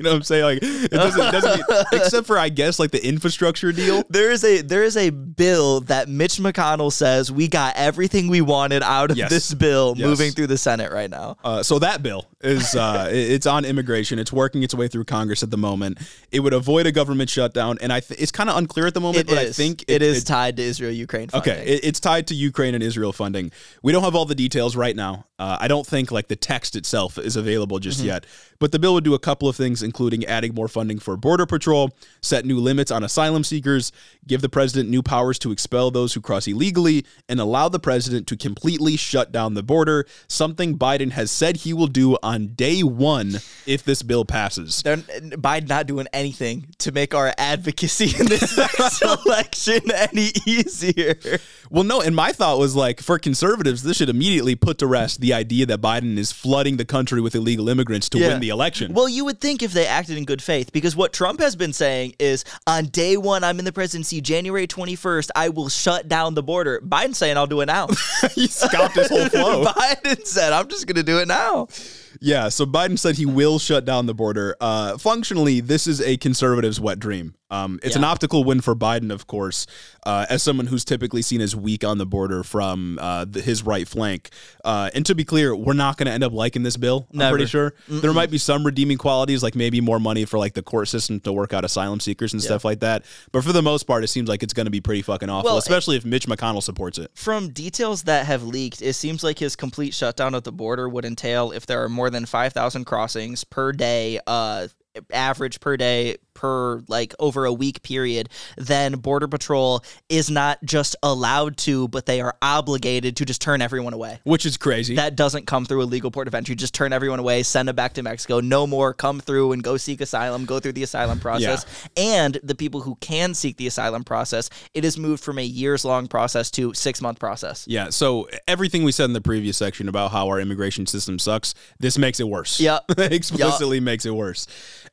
know what I'm saying? Like it doesn't, it doesn't mean, except for I guess like the infrastructure deal. There is a there is a bill that Mitch McConnell says we got everything we wanted out of Yes. this bill Yes. moving through the Senate right now. Uh, so that bill is uh, it's on immigration. It's working its way through Congress at the moment. It would avoid a government shutdown, and I th- it's kind of unclear at the moment. It but I is. think it is it- tied to Israel Ukraine funding. Okay, it, it's tied to Ukraine and Israel funding. We don't have all the details right now. Uh, I don't think like the text itself is available just Mm-hmm. yet. But the bill would do a couple of things, including adding more funding for border patrol, set new limits on asylum seekers, give the president new powers to expel those who cross illegally, and allow the president to completely shut down the border. Something Biden has said he will do on day one if this bill passes. They're Biden not doing anything to make our advocacy [laughs] in this next [laughs] election any easier. Well, no, and my thought was like for conservatives, this should immediately put to rest the idea that Biden is flooding the country with illegal immigrants to win the election. Well, you would think if they acted in good faith, because what Trump has been saying is on day one, I'm in the presidency, January 21st, I will shut down the border. Biden's saying I'll do it now. he stopped his whole [laughs] flow. Biden said, I'm just going to do it now. Yeah, so Biden said he will shut down the border. Uh, functionally, this is a conservative's wet dream. Um, it's an optical win for Biden, of course, uh, as someone who's typically seen as weak on the border from uh, the, his right flank. Uh, and to be clear, we're not going to end up liking this bill. I'm pretty sure there might be some redeeming qualities, like maybe more money for like the court system to work out asylum seekers and stuff like that. But for the most part, it seems like it's going to be pretty fucking awful, Well, especially if Mitch McConnell supports it. From details that have leaked, it seems like his complete shutdown at the border would entail if there are more than 5,000 crossings per day, uh, average per day per like over a week period, then Border Patrol is not just allowed to, but they are obligated to just turn everyone away. Which is crazy. That doesn't come through a legal port of entry. Just turn everyone away, send them back to Mexico. No more come through and go seek asylum, go through the asylum process. And the people who can seek the asylum process, it is moved from a years long process to six month process. Yeah, so everything we said in the previous section about how our immigration system sucks, this makes it worse. Yeah. [laughs] Explicitly makes it worse.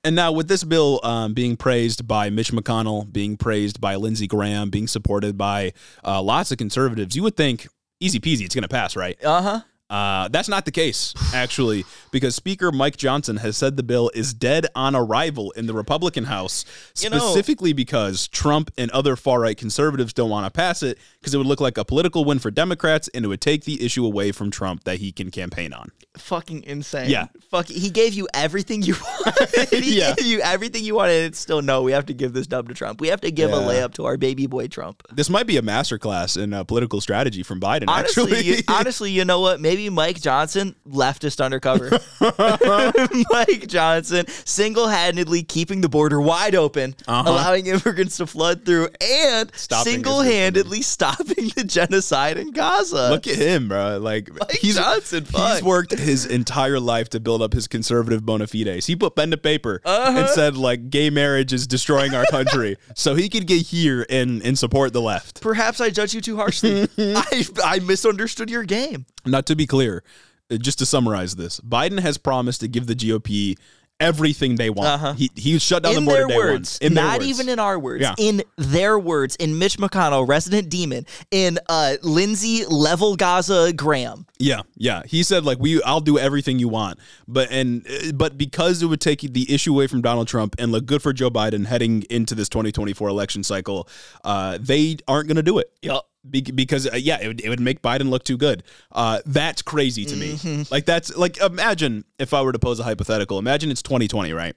And now with this bill um, being praised by Mitch McConnell, being praised by Lindsey Graham, being supported by uh, lots of conservatives, you would think easy peasy, it's going to pass, right? Uh huh. Uh, that's not the case, actually, because Speaker Mike Johnson has said the bill is dead on arrival in the Republican House, You know- specifically because Trump and other far right conservatives don't want to pass it because it would look like a political win for Democrats and it would take the issue away from Trump that he can campaign on. Fucking insane. Yeah. Fuck. He gave you everything you [laughs] wanted. he Yeah. gave you everything you wanted. It's still no. We have to give this dub to Trump. We have to give a layup to our baby boy Trump. This might be a masterclass in uh, political strategy from Biden, Honestly, actually. you, honestly, you know what? Maybe GOP, Mike Johnson, leftist undercover. [laughs] [laughs] Mike Johnson single handedly keeping the border wide open, allowing immigrants to flood through, and Uh-huh. Single handedly stopping the genocide in Gaza. Look at him, bro. Like he's Johnson, he's worked his entire life to build up his conservative bona fides. He put pen to paper Uh-huh. and said like gay marriage is destroying our country, [laughs] so he could get here and and support the left. Perhaps I judge you too harshly. I, I misunderstood your game. Not to be clear, uh, just to summarize this, Biden has promised to give the GOP everything they want. He he shut down Uh-huh. in the border their day words. In their not words. even in our words. Yeah. In their words, in Mitch McConnell, resident demon, in uh, Lindsey level Gaza Graham. Yeah, yeah. He said like we I'll do everything you want. But and uh, but because it would take the issue away from Donald Trump and look good for Joe Biden heading into this 2024 election cycle, uh they aren't going to do it. Yup. Be- because uh, yeah, it would, it would make Biden look too good. Uh, that's crazy to me. Like that's like imagine if I were to pose a hypothetical. Imagine it's 2020, right?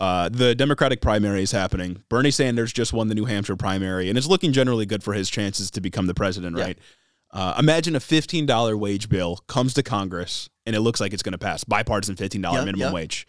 Uh, the Democratic primary is happening. Bernie Sanders just won the New Hampshire primary, and it's looking generally good for his chances to become the president, right? Uh, imagine a $15 wage bill comes to Congress, and it looks like it's going to pass bipartisan $15 Yeah, minimum yeah. wage.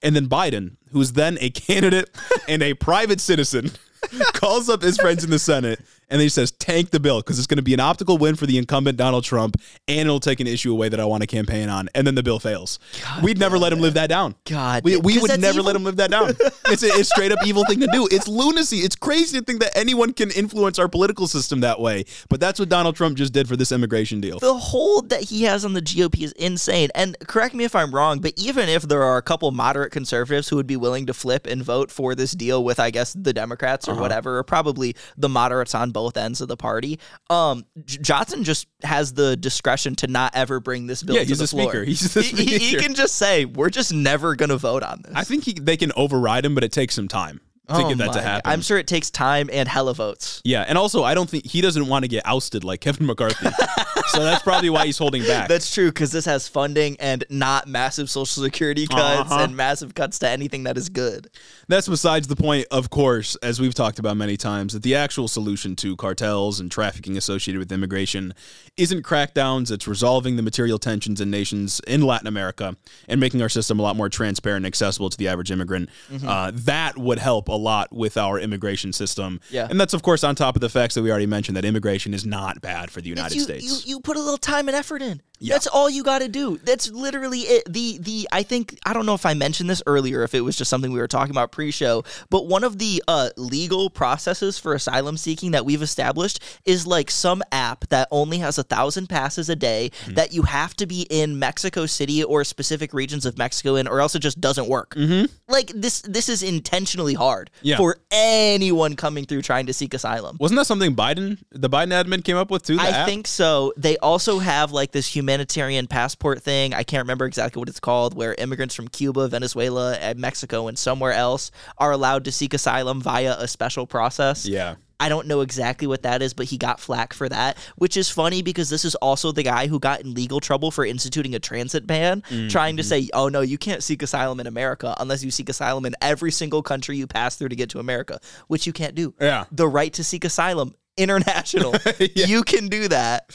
And then Biden, who's then a [laughs] candidate and a private citizen, [laughs] calls up his friends in the Senate and then he says, tank the bill because it's going to be an optical win for the incumbent Donald Trump and it'll take an issue away that I want to campaign on. And then the bill fails. We'd never let him live that down. God, We, we would never evil. let him live that down. [laughs] It's a it's straight up evil thing to do. It's lunacy. It's crazy to think that anyone can influence our political system that way. But that's what Donald Trump just did for this immigration deal. The hold that he has on the GOP is insane. And correct me if I'm wrong, but even if there are a couple moderate conservatives who would be willing to flip and vote for this deal with, I guess, the Democrats Uh-huh. or whatever, or probably the moderates on both ends of the party, um, J- Johnson just has the discretion to not ever bring this bill Yeah, to he's the the floor. speaker. He's the He- he- He, can just say, "We're just never going to vote on this." I think he, they can override him, but it takes some time to Oh get that to happen. I'm sure it takes time and hella votes. Yeah, and also I don't think he doesn't want to get ousted like Kevin McCarthy. [laughs] so that's probably why he's holding back. That's true because this has funding and not massive social security cuts Uh-huh. and massive cuts to anything that is good. That's besides the point, of course, as we've talked about many times, that the actual solution to cartels and trafficking associated with immigration isn't crackdowns, it's resolving the material tensions in nations in Latin America and making our system a lot more transparent and accessible to the average immigrant. Mm-hmm. Uh, that would help a lot with our immigration system. Yeah. And that's, of course, on top of the facts that we already mentioned that immigration is not bad for the United you, States. You, you put a little time and effort in. Yeah. That's all you got to do. That's literally it. The the I think I don't know if I mentioned this earlier, if it was just something we were talking about pre-show, but one of the uh, legal processes for asylum seeking that we've established is like some app that only has a thousand passes a day Hmm. that you have to be in Mexico City or specific regions of Mexico in, or else it just doesn't work. Mm-hmm. Like this this is intentionally hard Yeah. for anyone coming through trying to seek asylum. Wasn't that something Biden, the Biden admin, came up with too? I app? think so. They also have like this humanitarian passport thing. I can't remember exactly what it's called, where immigrants from Cuba, Venezuela, and Mexico, and somewhere else are allowed to seek asylum via a special process. Yeah. I don't know exactly what that is, but he got flack for that, which is funny because this is also the guy who got in legal trouble for instituting a transit ban, mm-hmm. trying to say, oh no, you can't seek asylum in America unless you seek asylum in every single country you pass through to get to America, which you can't do. Yeah. The right to seek asylum, international. [laughs] You can do that.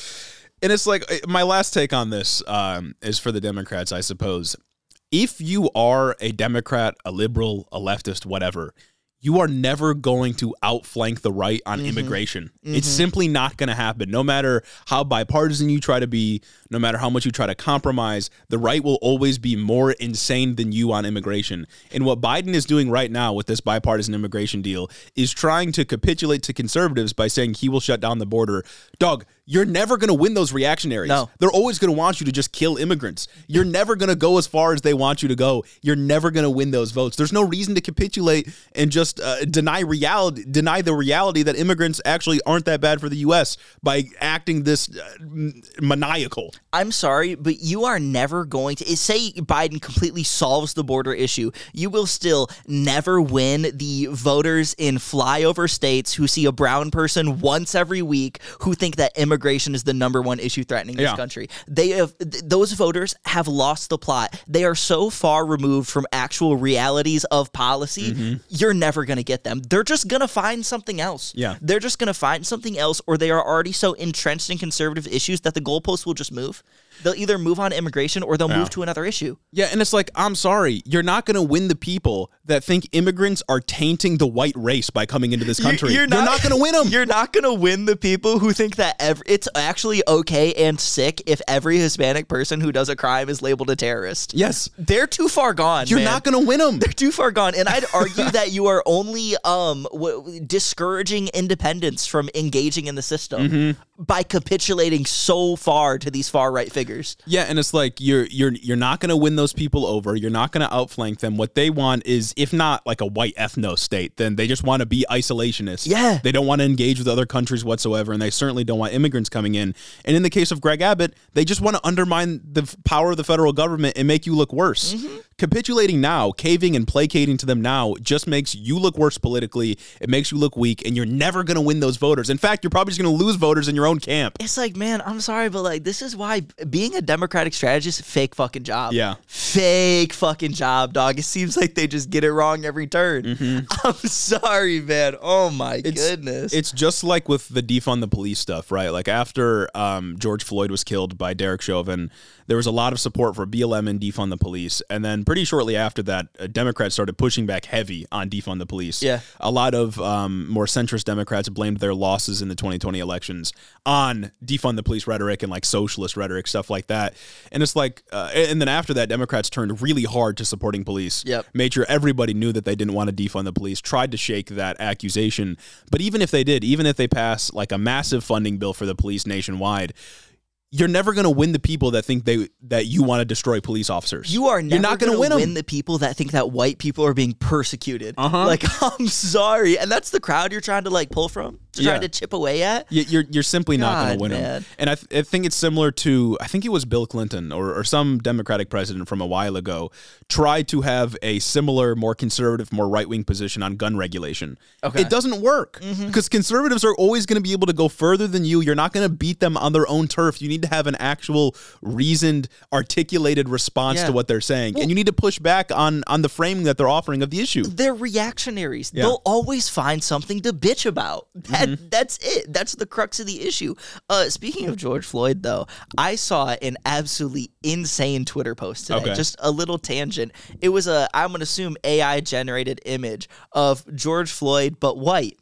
And it's like uh, my last take on this um, is for the Democrats, I suppose. If you are a Democrat, a liberal, a leftist, whatever, you are never going to outflank the right on immigration. It's simply not going to happen. No matter how bipartisan you try to be, no matter how much you try to compromise, the right will always be more insane than you on immigration. And what Biden is doing right now with this bipartisan immigration deal is trying to capitulate to conservatives by saying he will shut down the border. Dog, you're never going to win those reactionaries. No. They're always going to want you to just kill immigrants. You're never going to go as far as they want you to go. You're never going to win those votes. There's no reason to capitulate and just uh, deny reality, deny the reality that immigrants actually aren't that bad for the U.S. by acting this uh, maniacal. I'm sorry, but you are never going to say Biden completely solves the border issue. You will still never win the voters in flyover states who see a brown person once every week who think that immigration is the number one issue threatening this Yeah. country. They have th- those voters have lost the plot. They are so far removed from actual realities of policy. Mm-hmm. You're never going to get them. They're just going to find something else. Yeah. They're just going to find something else or they are already so entrenched in conservative issues that the goalposts will just move. They'll either move on immigration or they'll Yeah. move to another issue. Yeah, and it's like, I'm sorry, you're not going to win the people that think immigrants are tainting the white race by coming into this country. You're, not, going to win them. You're not going [laughs] to win the people who think that ev- it's actually okay and sick if every Hispanic person who does a crime is labeled a terrorist. Yes. They're too far gone. You're man. not going to win them. They're too far gone, and I'd [laughs] argue that you are only um w- discouraging independents from engaging in the system Mm-hmm. by capitulating so far to these far right figures. Yeah, and it's like you're you're you're not going to win those people over. You're not going to outflank them. What they want is, if not like a white ethno state, then they just want to be isolationist. Yeah. they don't want to engage with other countries whatsoever, and they certainly don't want immigrants coming in. And in the case of Greg Abbott, they just want to undermine the power of the federal government and make you look worse. Mm-hmm. Capitulating now, caving and placating to them now, just makes you look worse politically. It makes you look weak, and you're never going to win those voters. In fact, you're probably just going to lose voters in your own camp. It's like, man, I'm sorry, but like, this is why being a Democratic strategist, fake fucking job. Yeah. Fake fucking job, dog. It seems like they just get it wrong every turn. [laughs] I'm sorry, man. Oh my goodness. It's just like with the defund the police stuff, right? Like after um, George Floyd was killed by Derek Chauvin, there was a lot of support for BLM and defund the police, and then pretty shortly after that, uh, Democrats started pushing back heavy on defund the police. Yeah. a lot of um, more centrist Democrats blamed their losses in the 2020 elections on defund the police rhetoric and like socialist rhetoric, stuff like that. And it's like, uh, and then after that, Democrats turned really hard to supporting police Yep. made sure everybody knew that they didn't want to defund the police, tried to shake that accusation. But even if they did, even if they pass like a massive funding bill for the police nationwide, you're never going to win the people that think they that you want to destroy police officers. You are You're never not going to win win the people that think that white people are being persecuted. Uh-huh. Like, [laughs] I'm sorry, and that's the crowd you're trying to like pull from, Yeah. trying to chip away at. You're you're simply not going to win man. them. And I, th- I think it's similar to I think it was Bill Clinton or, or some Democratic president from a while ago tried to have a similar, more conservative, more right wing position on gun regulation. Okay. It doesn't work mm-hmm. because conservatives are always going to be able to go further than you. You're not going to beat them on their own turf. You need to have an actual, reasoned, articulated response Yeah. to what they're saying, and you need to push back on on the framing that they're offering of the issue. They're reactionaries. They'll always find something to bitch about. That Mm-hmm. that's it. That's the crux of the issue. Uh, speaking of George Floyd, though, I saw an absolutely insane Twitter post today. Okay. Just a little tangent. It was a I'm gonna assume AI generated image of George Floyd but white.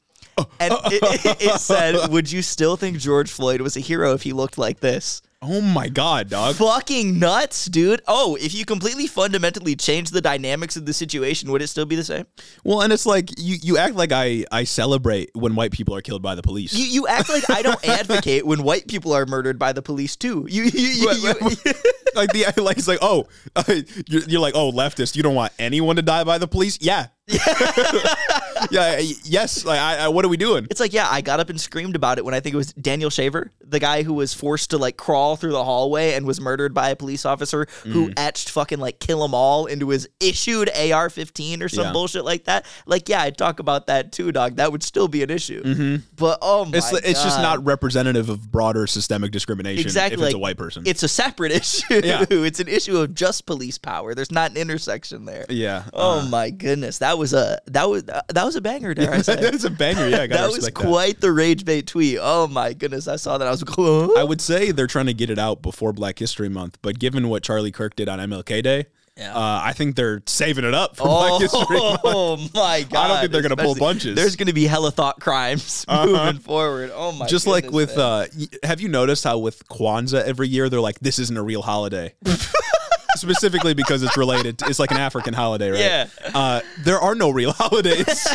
And it, it, it said, "Would you still think George Floyd was a hero if he looked like this?" Oh my god, dog! Fucking nuts, dude. Oh, if you completely fundamentally change the dynamics of the situation, would it still be the same? Well, and it's like you you act like I I celebrate when white people are killed by the police. You, you act like I don't [laughs] advocate when white people are murdered by the police too. You, you, you, you- [laughs] like the like it's like oh [laughs] you're, you're like oh leftist you don't want anyone to die by the police yeah yeah yes like I, I, what are we doing it's like yeah, I got up and screamed about it when I think it was Daniel Shaver, the guy who was forced to like crawl through the hallway and was murdered by a police officer who etched fucking like kill 'em all into his issued AR-15 or some Yeah. bullshit like that. Like yeah, I'd talk about that too, dog. That would still be an issue. But oh my it's it's just not representative of broader systemic discrimination exactly if like, it's a white person It's a separate [laughs] issue. Yeah. it's an issue of just police power. There's not an intersection there. yeah Oh uh, my goodness, that was a that was that was a banger, dare I [laughs] say? that's a banger yeah I that was quite the rage bait tweet. Oh my goodness, I saw that. I was like, huh? I would say they're trying to get it out before Black History Month, but given what Charlie Kirk did on MLK Day, Yeah. uh, I think they're saving it up for Black History [laughs] Month. Oh my god! I don't think they're gonna pull Especially- bunches. Uh-huh. There's gonna be hella thought crimes [laughs] moving forward. Oh my! Just like with, uh, have you noticed how with Kwanzaa every year they're like, this isn't a real holiday? Specifically because it's related, to, it's like an African holiday, right? Yeah. Uh, there are no real [laughs] holidays.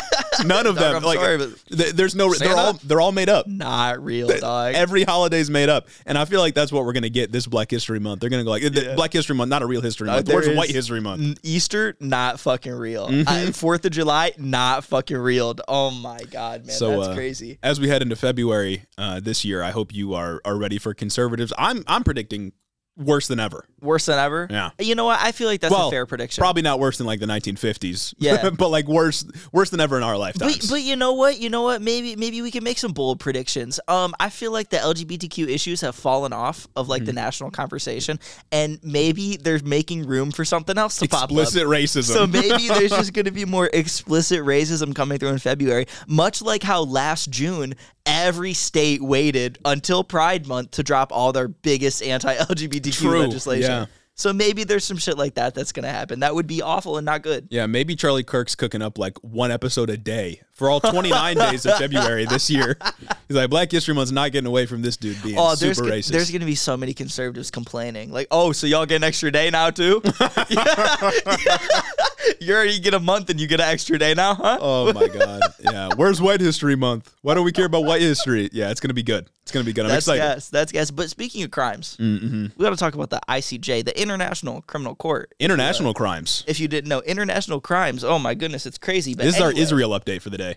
None of them. I'm like, sorry, but- th- there's no. They're all they're all made up. not real, dog. Every holiday's made up, and I feel like that's what we're gonna get this Black History Month. They're gonna go like "The Black History Month, not a real history month. there Where's White History Month? Easter, not fucking real. Mm-hmm. Uh, Fourth of July, not fucking real. Oh my god, man, So that's uh, crazy. As we head into February uh, this year, I hope you are are ready for conservatives. I'm I'm predicting worse than ever. Worse than ever. Yeah. You know what? I feel like that's well, a fair prediction. Probably not worse than like the 1950s. [laughs] Yeah. but like worse worse than ever in our lifetimes. But, but you know what? You know what? Maybe maybe we can make some bold predictions. Um, I feel like the LGBTQ issues have fallen off of like Mm-hmm. the national conversation, and maybe they're making room for something else to Explicit pop up. Explicit racism. So maybe [laughs] there's just going to be more explicit racism coming through in February, much like how last June every state waited until Pride Month to drop all their biggest anti-LGBTQ True, legislation. yeah. So maybe there's some shit like that that's going to happen. That would be awful and not good. Yeah, maybe Charlie Kirk's cooking up like one episode a day for all 29 days of February this year. He's like, Black History Month's not getting away from this dude being Oh, there's super go- racist. there's going to be so many conservatives complaining, like, "Oh, so y'all get an extra day now too? [laughs] [laughs] you already get a month and you get an extra day now, huh?" oh my God. Yeah. Where's White History Month? Why don't we care about white history? Yeah, it's going to be good. It's going to be good. I'm That's excited. gas. That's gas. But speaking of crimes, Mm-hmm. we got to talk about the ICJ, the International Criminal Court. International crimes. If you didn't know, international crimes. Oh my goodness, it's crazy. But This is our Israel update for the day.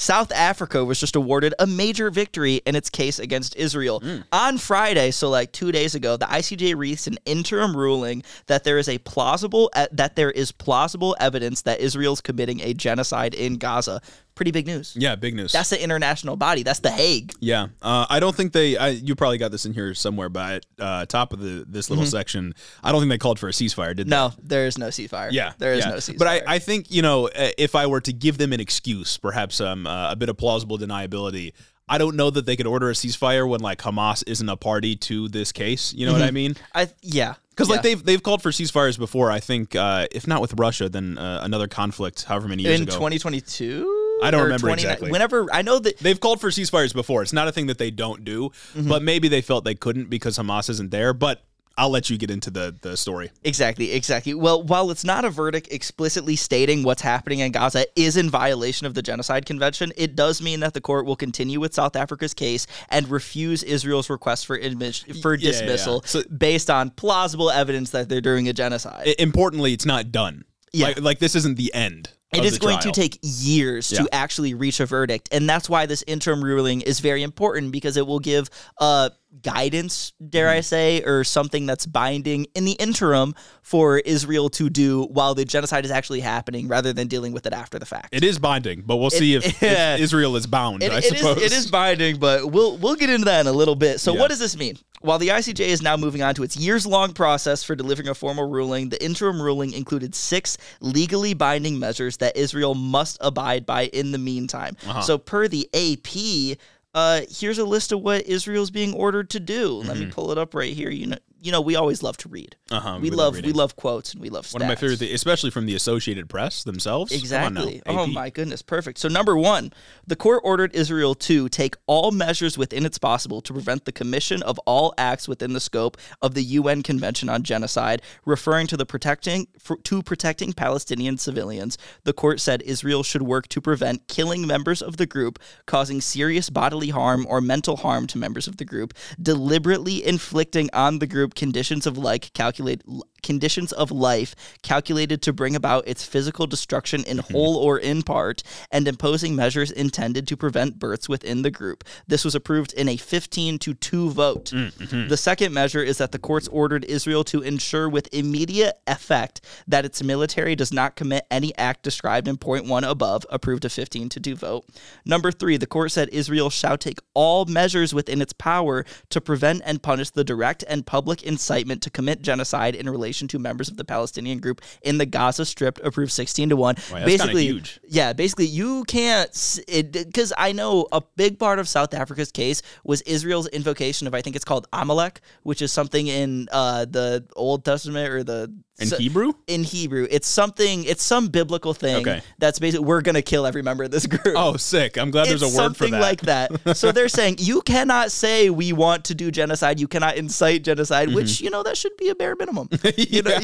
South Africa was just awarded a major victory in its case against Israel. Mm. On Friday, so like 2 days ago, the ICJ released an interim ruling that there is a plausible that there is plausible evidence that Israel's committing a genocide in Gaza. Pretty big news. Yeah, big news. That's the international body. That's the Hague. Yeah, uh, I don't think they. I, you probably got this in here somewhere, but uh, top of the this little section, I don't think they called for a ceasefire, did they? Mm-hmm. No, there is no ceasefire. Yeah, there is yeah. no ceasefire. But I, I think you know, uh, if I were to give them an excuse, perhaps um, uh, a bit of plausible deniability, I don't know that they could order a ceasefire when like Hamas isn't a party to this case. You know what I mean? I yeah. Because like Mm-hmm. They've they've called for ceasefires before. I think uh, if not with Russia, then uh, another conflict, however many years in ago. 2022. I don't remember 29 exactly. Whenever I know that They've called for ceasefires before. It's not a thing that they don't do, Mm-hmm. but maybe they felt they couldn't because Hamas isn't there. But I'll let you get into the the story. Exactly, exactly. Well, while it's not a verdict explicitly stating what's happening in Gaza is in violation of the Genocide Convention, it does mean that the court will continue with South Africa's case and refuse Israel's request for admis- for yeah, yeah. dismissal So- based on plausible evidence that they're doing a genocide. Importantly, it's not done. Yeah. Like, like this isn't the end. It is going trial. to take years Yeah. to actually reach a verdict, and that's why this interim ruling is very important because it will give uh, guidance, dare Mm-hmm. I say, or something that's binding in the interim for Israel to do while the genocide is actually happening, rather than dealing with it after the fact. It is binding, but we'll see if, if [laughs] Israel is bound. It- I it is- suppose it is binding, but we'll we'll get into that in a little bit. So, Yeah. what does this mean? While the ICJ is now moving on to its years long process for delivering a formal ruling, the interim ruling included six legally binding measures that Israel must abide by in the meantime. Uh-huh. So, per the AP, uh, here's a list of what Israel's being ordered to do. Let me pull it up right here. You know, you know, we always love to read. Uh-huh, we, we love we love quotes and we love stats. one of my favorite things, especially from the Associated Press themselves. Come on now, Exactly. Oh my goodness, perfect. So number one, the court ordered Israel to take all measures within its possible to prevent the commission of all acts within the scope of the UN Convention on Genocide, referring to the protecting for, to protecting Palestinian civilians. The court said Israel should work to prevent killing members of the group, causing serious bodily harm or mental harm to members of the group, deliberately inflicting on the group conditions of like calculate conditions of life calculated to bring about its physical destruction in mm-hmm. whole or in part, and imposing measures intended to prevent births within the group. This was approved in a 15 to 2 vote. Mm-hmm. The second measure is that the courts ordered Israel to ensure with immediate effect that its military does not commit any act described in point 1 above, approved a 15 to 2 vote. Number 3, the court said Israel shall take all measures within its power to prevent and punish the direct and public incitement to commit genocide in relation to members of the Palestinian group in the Gaza Strip, approved 16 to 1. that's basically, huge. yeah, basically, you can't because I know a big part of South Africa's case was Israel's invocation of I think it's called Amalek, which is something in uh, the Old Testament or the In so- Hebrew? In Hebrew, it's something. It's some biblical thing Okay. that's basically we're gonna kill every member of this group. Oh, sick! I'm glad there's a word for it. something like that. So they're [laughs] saying you cannot say we want to do genocide. You cannot incite genocide, Mm-hmm. which you know that should be a bare minimum. [laughs] [laughs] You know,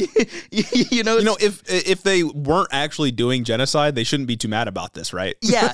you, know, you know, if if they weren't actually doing genocide, they shouldn't be too mad about this, right? yeah,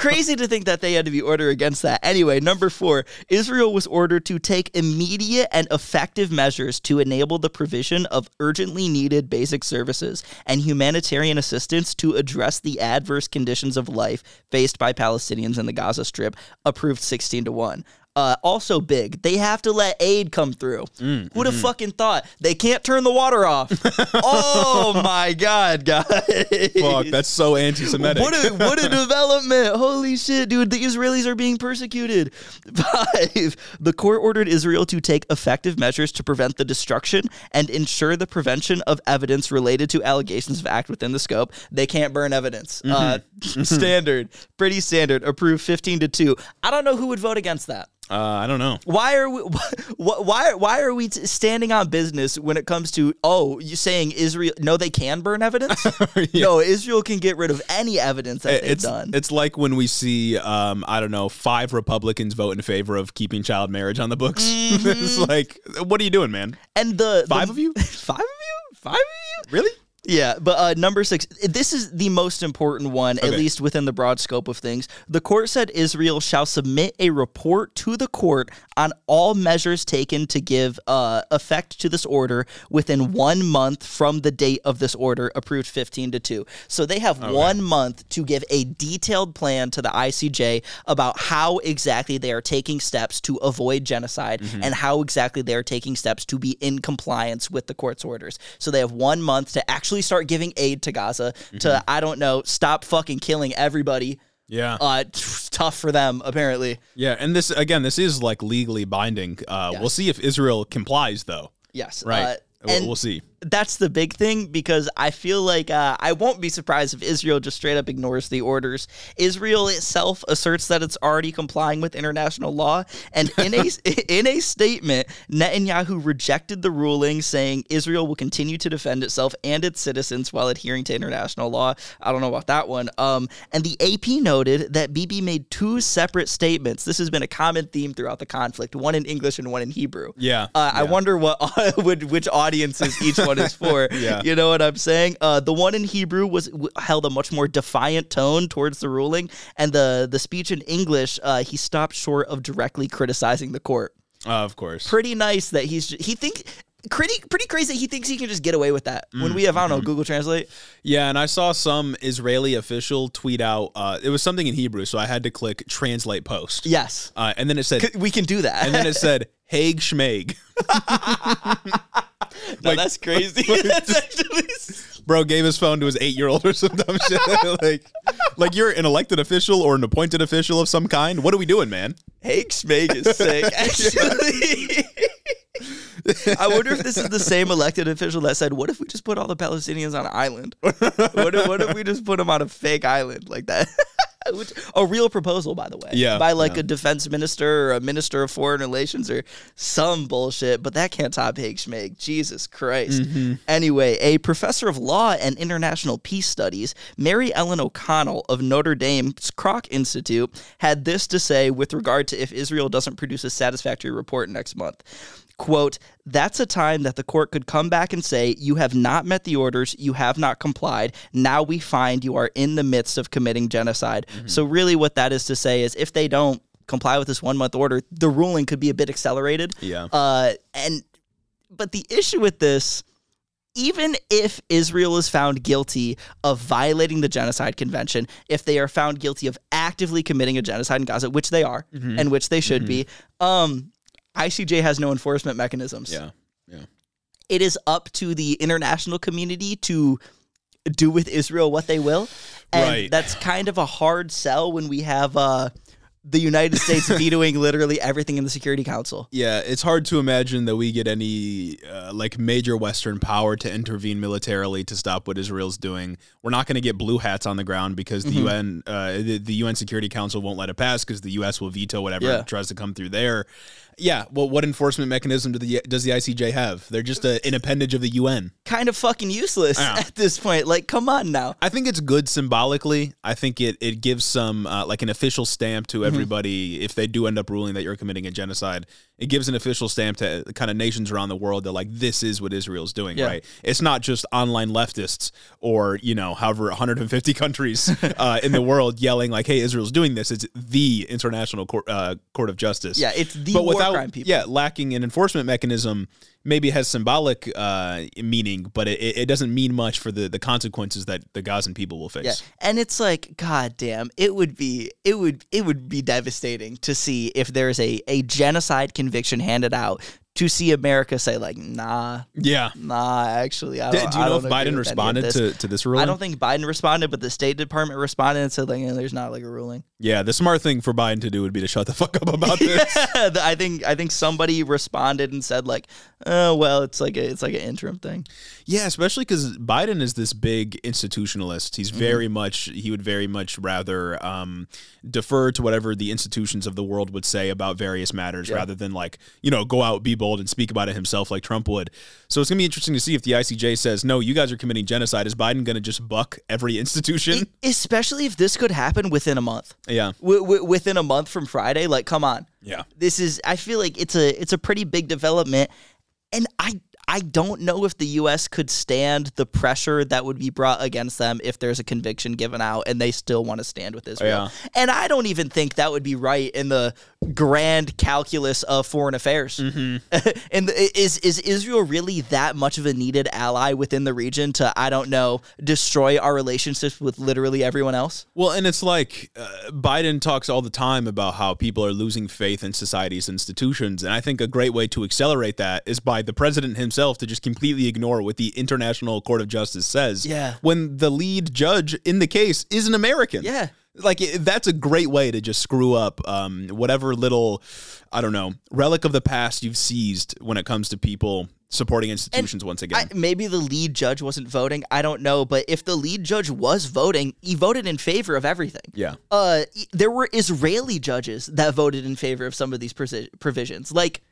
crazy to think that they had to be ordered against that. Anyway, number four, Israel was ordered to take immediate and effective measures to enable the provision of urgently needed basic services and humanitarian assistance to address the adverse conditions of life faced by Palestinians in the Gaza Strip, approved 16 to 1. Uh, also big. They have to let aid come through. Mm, Who'd have mm-hmm. fucking thought? They can't turn the water off. [laughs] oh my god, guys. Fuck, that's so anti-Semitic. What a what a [laughs] development! Holy shit, dude! The Israelis are being persecuted. [laughs] Five. The court ordered Israel to take effective measures to prevent the destruction and ensure the prevention of evidence related to allegations of act within the scope. They can't burn evidence. Uh, standard, pretty standard. Approved fifteen to two. I don't know who would vote against that. Uh, I don't know. Why are we? [laughs] Why why, are we standing on business when it comes to oh you saying Israel? No, they can burn evidence. [laughs] No, Israel can get rid of any evidence that they've It's done. it's like when we see um, I don't know five Republicans vote in favor of keeping child marriage on the books. [laughs] it's like, what are you doing, man? and the Five the- of you? five of you, five of you. Really? Yeah, but uh, number six, this is the most important one, at least within the broad scope of things. The court said Israel shall submit a report to the court on all measures taken to give uh, effect to this order within one month from the date of this order, approved 15 to 2. So they have one month to give a detailed plan to the ICJ about how exactly they are taking steps to avoid genocide and how exactly they are taking steps to be in compliance with the court's orders. So they have one month to actually start giving aid to Gaza, to, I don't know, stop fucking killing everybody. Yeah. Uh, tough for them, apparently. yeah. And this again, this is like legally binding. Uh, We'll see if Israel complies, though. Yes. Right. Uh, We'll- and we'll see. That's the big thing because I feel like uh, I won't be surprised if Israel just straight up ignores the orders. Israel itself asserts that it's already complying with international law, and in a [laughs] in a statement, Netanyahu rejected the ruling, saying Israel will continue to defend itself and its citizens while adhering to international law. I don't know about that one. Um, and the AP noted that Bibi made two separate statements. This has been a common theme throughout the conflict: one in English and one in Hebrew. Yeah, Uh, I wonder what [laughs] which, which audiences each [laughs] one is for. [laughs] Yeah. You know what I'm saying? Uh, the one in Hebrew was w- held a much more defiant tone towards the ruling, and the the speech in English, uh, he stopped short of directly criticizing the court. Uh, of course. Pretty nice that he's he think. Pretty, pretty crazy. He thinks he can just get away with that. When we have, I don't mm-hmm. know, Google Translate. Yeah, and I saw some Israeli official tweet out. Uh, it was something in Hebrew, so I had to click translate post. Yes, Uh, and then it said, C- we can do that. and then it said, Hague Schmeg. [laughs] no, that's crazy. [laughs] [laughs] that's actually Bro gave his phone to his eight year old or some dumb shit. like, like you're an elected official or an appointed official of some kind. What are we doing, man? Hank Schmeg is sick. Actually, I wonder if this is the same elected official that said, "What if we just put all the Palestinians on an island? what, if, what if we just put them on a fake island like that?" [laughs] Which, a real proposal, by the way. Yeah, By like yeah. a defense minister or a minister of foreign relations or some bullshit, but that can't top Hank Schmeg. Jesus Christ. Mm-hmm. Anyway, a professor of law and international peace studies, Mary Ellen O'Connell of Notre Dame's Kroc Institute, had this to say with regard to if Israel doesn't produce a satisfactory report next month. Quote, that's a time that the court could come back and say, You have not met the orders, you have not complied. Now we find you are in the midst of committing genocide. So, really, what that is to say is if they don't comply with this one month order, the ruling could be a bit accelerated. Yeah. Uh, and, but the issue with this, even if Israel is found guilty of violating the genocide convention, if they are found guilty of actively committing a genocide in Gaza, which they are, Mm-hmm. and which they should be, um, ICJ has no enforcement mechanisms. Yeah. Yeah. It is up to the international community to do with Israel what they will. And Right. that's kind of a hard sell when we have uh, the United States [laughs] vetoing literally everything in the Security Council. Yeah, it's hard to imagine that we get any uh, like major Western power to intervene militarily to stop what Israel's doing. We're not going to get blue hats on the ground because the UN, uh, the, the UN Security Council won't let it pass because the U.S. will veto whatever Yeah. tries to come through there. Yeah, well, what enforcement mechanism do the does the ICJ have? They're just a, an appendage of the UN. Kind of fucking useless Yeah. at this point. Like, come on now. I think it's good symbolically. I think it it gives some uh, like an official stamp to everybody if they do end up ruling that you're committing a genocide. It gives an official stamp to kind of nations around the world that like this is what Israel's doing, Yeah. right? It's not just online leftists or you know however 150 countries [laughs] uh, in the world yelling like, "Hey, Israel's doing this." It's the International Court, uh, Court of Justice. Yeah, it's the but without without crime people. yeah lacking an enforcement mechanism maybe has symbolic uh, meaning, but it, it doesn't mean much for the the consequences that the Gazan people will face. Yeah, and it's like, god damn, it would be, it would, it would be devastating to see if there's a a genocide conviction handed out to see America say like, nah, Yeah. nah, actually, I Do, don't, do you know if Biden with any of responded this. to, to this ruling? I don't think Biden responded, but the State Department responded and said like, yeah, there's not like a ruling. Yeah, the smart thing for Biden to do would be to shut the fuck up about [laughs] this. I think I think somebody responded and said like, oh well, it's like a, it's like an interim thing. Yeah, especially because Biden is this big institutionalist. He's Mm-hmm. very much he would very much rather um, defer to whatever the institutions of the world would say about various matters, rather than like you know go out, be bold, and speak about it himself like Trump would. So it's gonna be interesting to see if the ICJ says no, you guys are committing genocide. Is Biden gonna just buck every institution? Especially if this could happen within a month. yeah, W- w- within a month from Friday, like, come on. yeah. this is I feel like it's a it's a pretty big development and I I don't know if the US could stand the pressure that would be brought against them if there's a conviction given out and they still want to stand with Israel. Yeah. And I don't even think that would be right in the grand calculus of foreign affairs. Mm-hmm. [laughs] and is is Israel really that much of a needed ally within the region to I don't know destroy our relationships with literally everyone else? Well, and it's like uh, Biden talks all the time about how people are losing faith in society's institutions. And I think a great way to accelerate that is by the president himself to just completely ignore what the International Court of Justice says. Yeah. When the lead judge in the case is an American. Yeah. Like, that's a great way to just screw up um, whatever little, I don't know, relic of the past you've seized when it comes to people supporting institutions once again. I, maybe the lead judge wasn't voting. I don't know, but if the lead judge was voting, he voted in favor of everything. yeah. Uh, there were Israeli judges that voted in favor of some of these provisions. Like,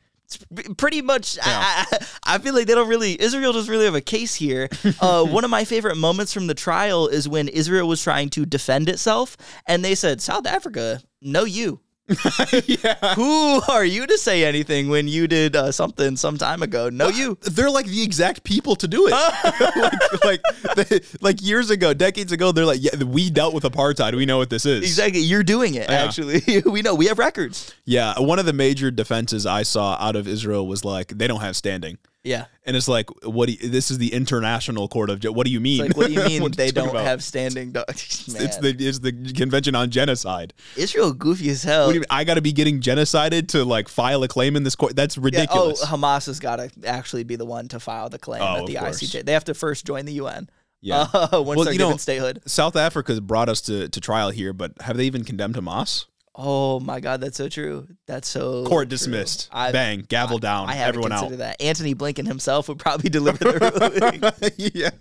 pretty much, I, I, I feel like they don't really. Israel doesn't really have a case here. Uh, [laughs] one of my favorite moments from the trial is when Israel was trying to defend itself, and they said, "South Africa, no, you." [laughs] yeah. Who are you to say anything when you did uh, something some time ago? No, you. they're like the exact people to do it. [laughs] [laughs] like, like, they, like years ago, decades ago, they're like, yeah, we dealt with apartheid. We know what this is. Exactly. You're doing it, actually. we know. We have records. Yeah. One of the major defenses I saw out of Israel was like, they don't have standing. Yeah. And it's like, what? Do you, this is the International Court of. What do you mean? Like, what do you [laughs] mean they you don't about? have standing? Do-. [laughs] It's the it's the Convention on Genocide. Israel goofy as hell. What do you mean? I got to be getting genocided to like file a claim in this court? That's Yeah, ridiculous. oh, Hamas has got to actually be the one to file the claim Oh, at the. ICJ. They have to first join the UN. Yeah. Uh, [laughs] once Well, they're you know- given statehood. South Africa brought us to, to trial here, but have they even condemned Hamas? Oh my God, that's so true. That's so Court dismissed. I, Bang, gavel down. I haven't everyone out. considered that. Antony Blinken himself would probably [laughs] deliver the [laughs] ruling. yeah.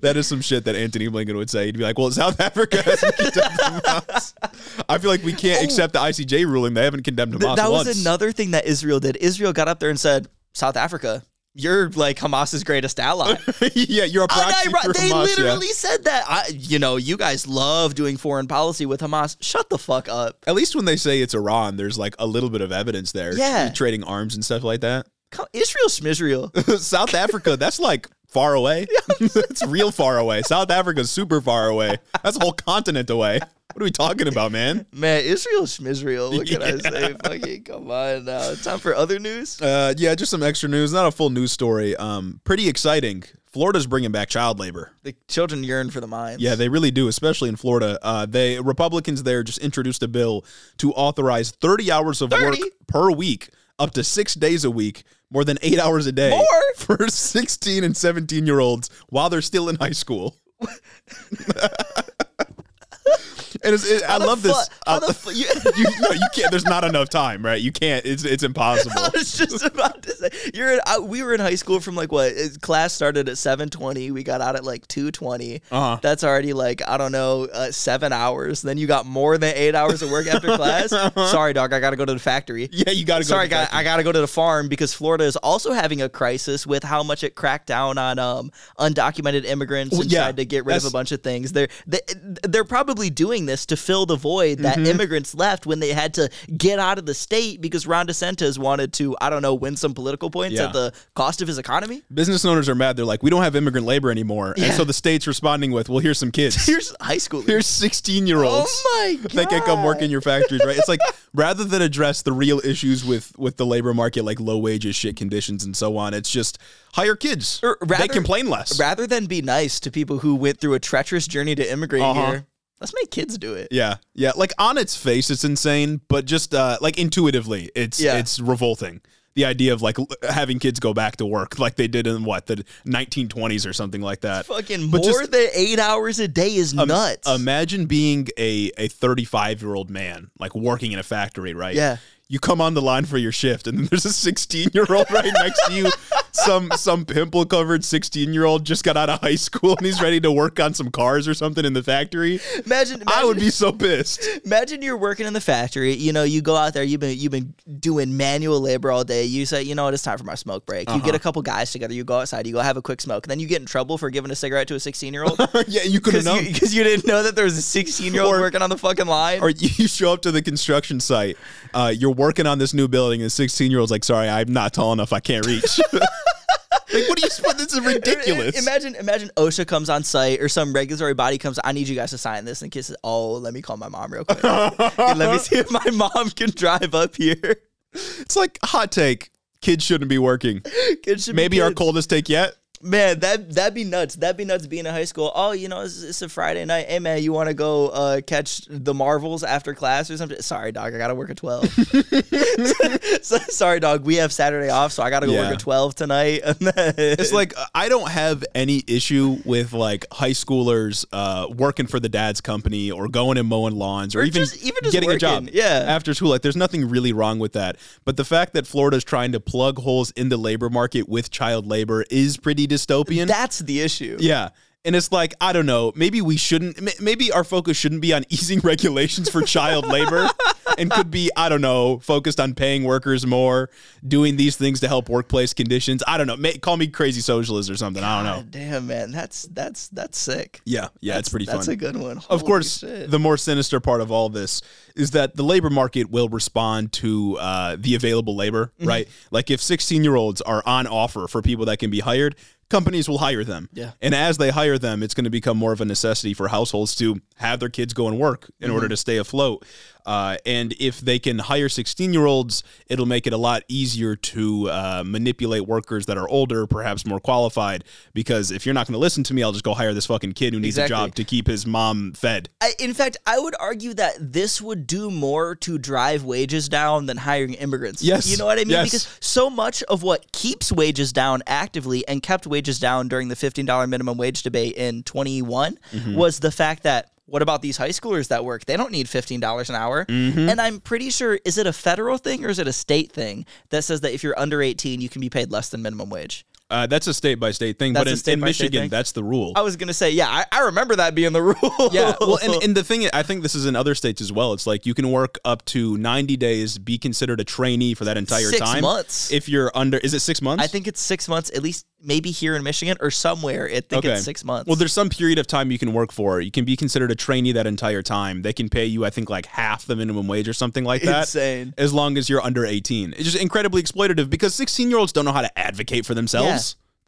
that is some shit that Antony Blinken would say. He'd be like, "Well, South Africa [laughs] hasn't condemned Hamas." I feel like we can't oh. accept the ICJ ruling. They haven't condemned Hamas Th- that once. was another thing that Israel did. Israel got up there and said, "South Africa, you're like Hamas's greatest ally." [laughs] yeah, you're a proxy Unir- for they Hamas. literally yeah. said that. I, you know, you guys love doing foreign policy with Hamas. Shut the fuck up. At least when they say it's Iran, there's like a little bit of evidence there. Yeah. trading arms and stuff like that. Israel Schmizrael. [laughs] South Africa, that's like far away. [laughs] it's real far away. South Africa's super far away. That's a whole continent away. What are we talking about, man? [laughs] Man, Israel Schmizrael. What can I say? Fucking come on now. Time for other news. Uh, yeah, just some extra news. Not a full news story. Um, pretty exciting. Florida's bringing back child labor. The children yearn for the mines. Yeah, they really do, especially in Florida. Uh, they Republicans there just introduced a bill to authorize 30 hours of 30? work per week, up to six days a week, more than eight hours a day, More? [laughs] for 16 and 17 year olds while they're still in high school. [laughs] and it, I love fu- this. How the fu- you, [laughs] you, no, you can't. There's not enough time, right? You can't. It's it's impossible. [laughs] I was just about to say you're. In, I, we were in high school from like what? Class started at seven twenty. We got out at like two Uh-huh. That's already like I don't know uh, seven hours. Then you got more than eight hours of work after class. [laughs] Sorry, dog. I got to go to the factory. Yeah, you got to go. Sorry, to guy. I got to go to the farm because Florida is also having a crisis with how much it cracked down on um, undocumented immigrants Well, and yeah, tried to get rid of a bunch of things. They're they, they're probably doing this to fill the void that immigrants left when they had to get out of the state because Ron DeSantis wanted to, I don't know, win some political points Yeah. at the cost of his economy. Business owners are mad. They're like, we don't have immigrant labor anymore. And so the state's responding with, well, here's some kids. [laughs] Here's high school. Here's 16 year olds. Oh my That can come work in your factories, right? It's like [laughs] rather than address the real issues with with the labor market, like low wages, shit conditions, and so on, it's just hire kids. Or they complain less. Rather than be nice to people who went through a treacherous journey to immigrate Uh-huh. here, let's make kids do it. yeah, yeah. Like on its face, it's insane, but just uh, like intuitively, it's Yeah. it's revolting. The idea of like l- having kids go back to work like they did in what the 1920s or something like that. Fucking But more just- than eight hours a day is Um, nuts. Imagine being a a 35 year old man, like working in a factory, right? Yeah. You come on the line for your shift, and then there's a 16 year old [laughs] right next to you. Some some pimple covered 16 year old just got out of high school and he's ready to work on some cars or something in the factory. imagine, I would be so pissed. Imagine you're working in the factory. You know, you go out there. You've been you've been doing manual labor all day. You say, you know what, it's time for my smoke break. You Uh-huh. get a couple guys together. You go outside. You go have a quick smoke. And then you get in trouble for giving a cigarette to a 16 year old [laughs] yeah, you could have because [laughs] you, you didn't know that there was a 16 year old working on the fucking line. or you show up to the construction site, uh, you're working on this new building, and the 16 year old's like, "Sorry, I'm not tall enough. I can't reach." [laughs] like, what are you? This is [laughs] ridiculous. Imagine, imagine OSHA comes on site or some regulatory body comes. I need you guys to sign this. And kisses. Oh, let me call my mom real quick. let me [laughs] see if my mom can drive up here. It's like hot take. Kids shouldn't be working. Kids should be Maybe our coldest take yet. Man, that that'd be nuts. That'd be nuts being in high school. Oh, you know, it's, it's a Friday night. Hey, man, you want to go uh, catch the Marvels after class or something? Sorry, dog, I gotta work at twelve. [laughs] [laughs] So- sorry, dog, we have Saturday off, so I gotta go Yeah. work at twelve tonight. [laughs] It's like I don't have any issue with like high schoolers uh, working for the dad's company or going and mowing lawns or, Or even just- even just getting a job yeah. after school. Like there's nothing really wrong with that. But the fact that Florida's trying to plug holes in the labor market with child labor is pretty dystopian. that's the issue. yeah. And it's like, I don't know, maybe we shouldn't, maybe our focus shouldn't be on [laughs] easing regulations for child labor and could be, I don't know, focused on paying workers more, doing these things to help workplace conditions. I don't know. May, call me crazy socialist or something. I don't know. Damn, man, that's that's that's sick. Yeah, yeah, it's pretty That's fun. a good one. of course, shit. the more sinister part of all this is that the labor market will respond to uh, the available labor, Mm-hmm. right? Like if 16 year olds are on offer for people that can be hired, companies will hire them. Yeah. And as they hire them, it's going to become more of a necessity for households to have their kids go and work in Mm-hmm. order to stay afloat. Uh, and if they can hire 16 year olds, it'll make it a lot easier to uh, manipulate workers that are older, perhaps more qualified. Because if you're not going to listen to me, I'll just go hire this fucking kid who needs Exactly. a job to keep his mom fed. I, in fact, I would argue that this would do more to drive wages down than hiring immigrants. Yes. You know what I mean? Yes. Because so much of what keeps wages down actively and kept wages down during the $15 minimum wage debate in 21 Mm-hmm. was the fact that what about these high schoolers that work? They don't need $15 an hour. Mm-hmm. And I'm pretty sure, is it a federal thing or is it a state thing that says that if you're under 18, you can be paid less than minimum wage? Uh, that's a state by state thing, That's but in, in Michigan, thing? that's the rule. I was going to say, yeah, I, I remember that being the [laughs] rule. Yeah, well, and, and the thing, is, I think this is in other states as well. It's like you can work up to 90 days, be considered a trainee for that entire Six time. months. If you're under, is it six months? I think it's six months, at least maybe here in Michigan or somewhere. I think it's six months. Well, there's some period of time you can work for. You can be considered a trainee that entire time. They can pay you, I think, like half the minimum wage or something like that. Insane. As long as you're under 18. It's just incredibly exploitative because 16 year olds don't know how to advocate for themselves.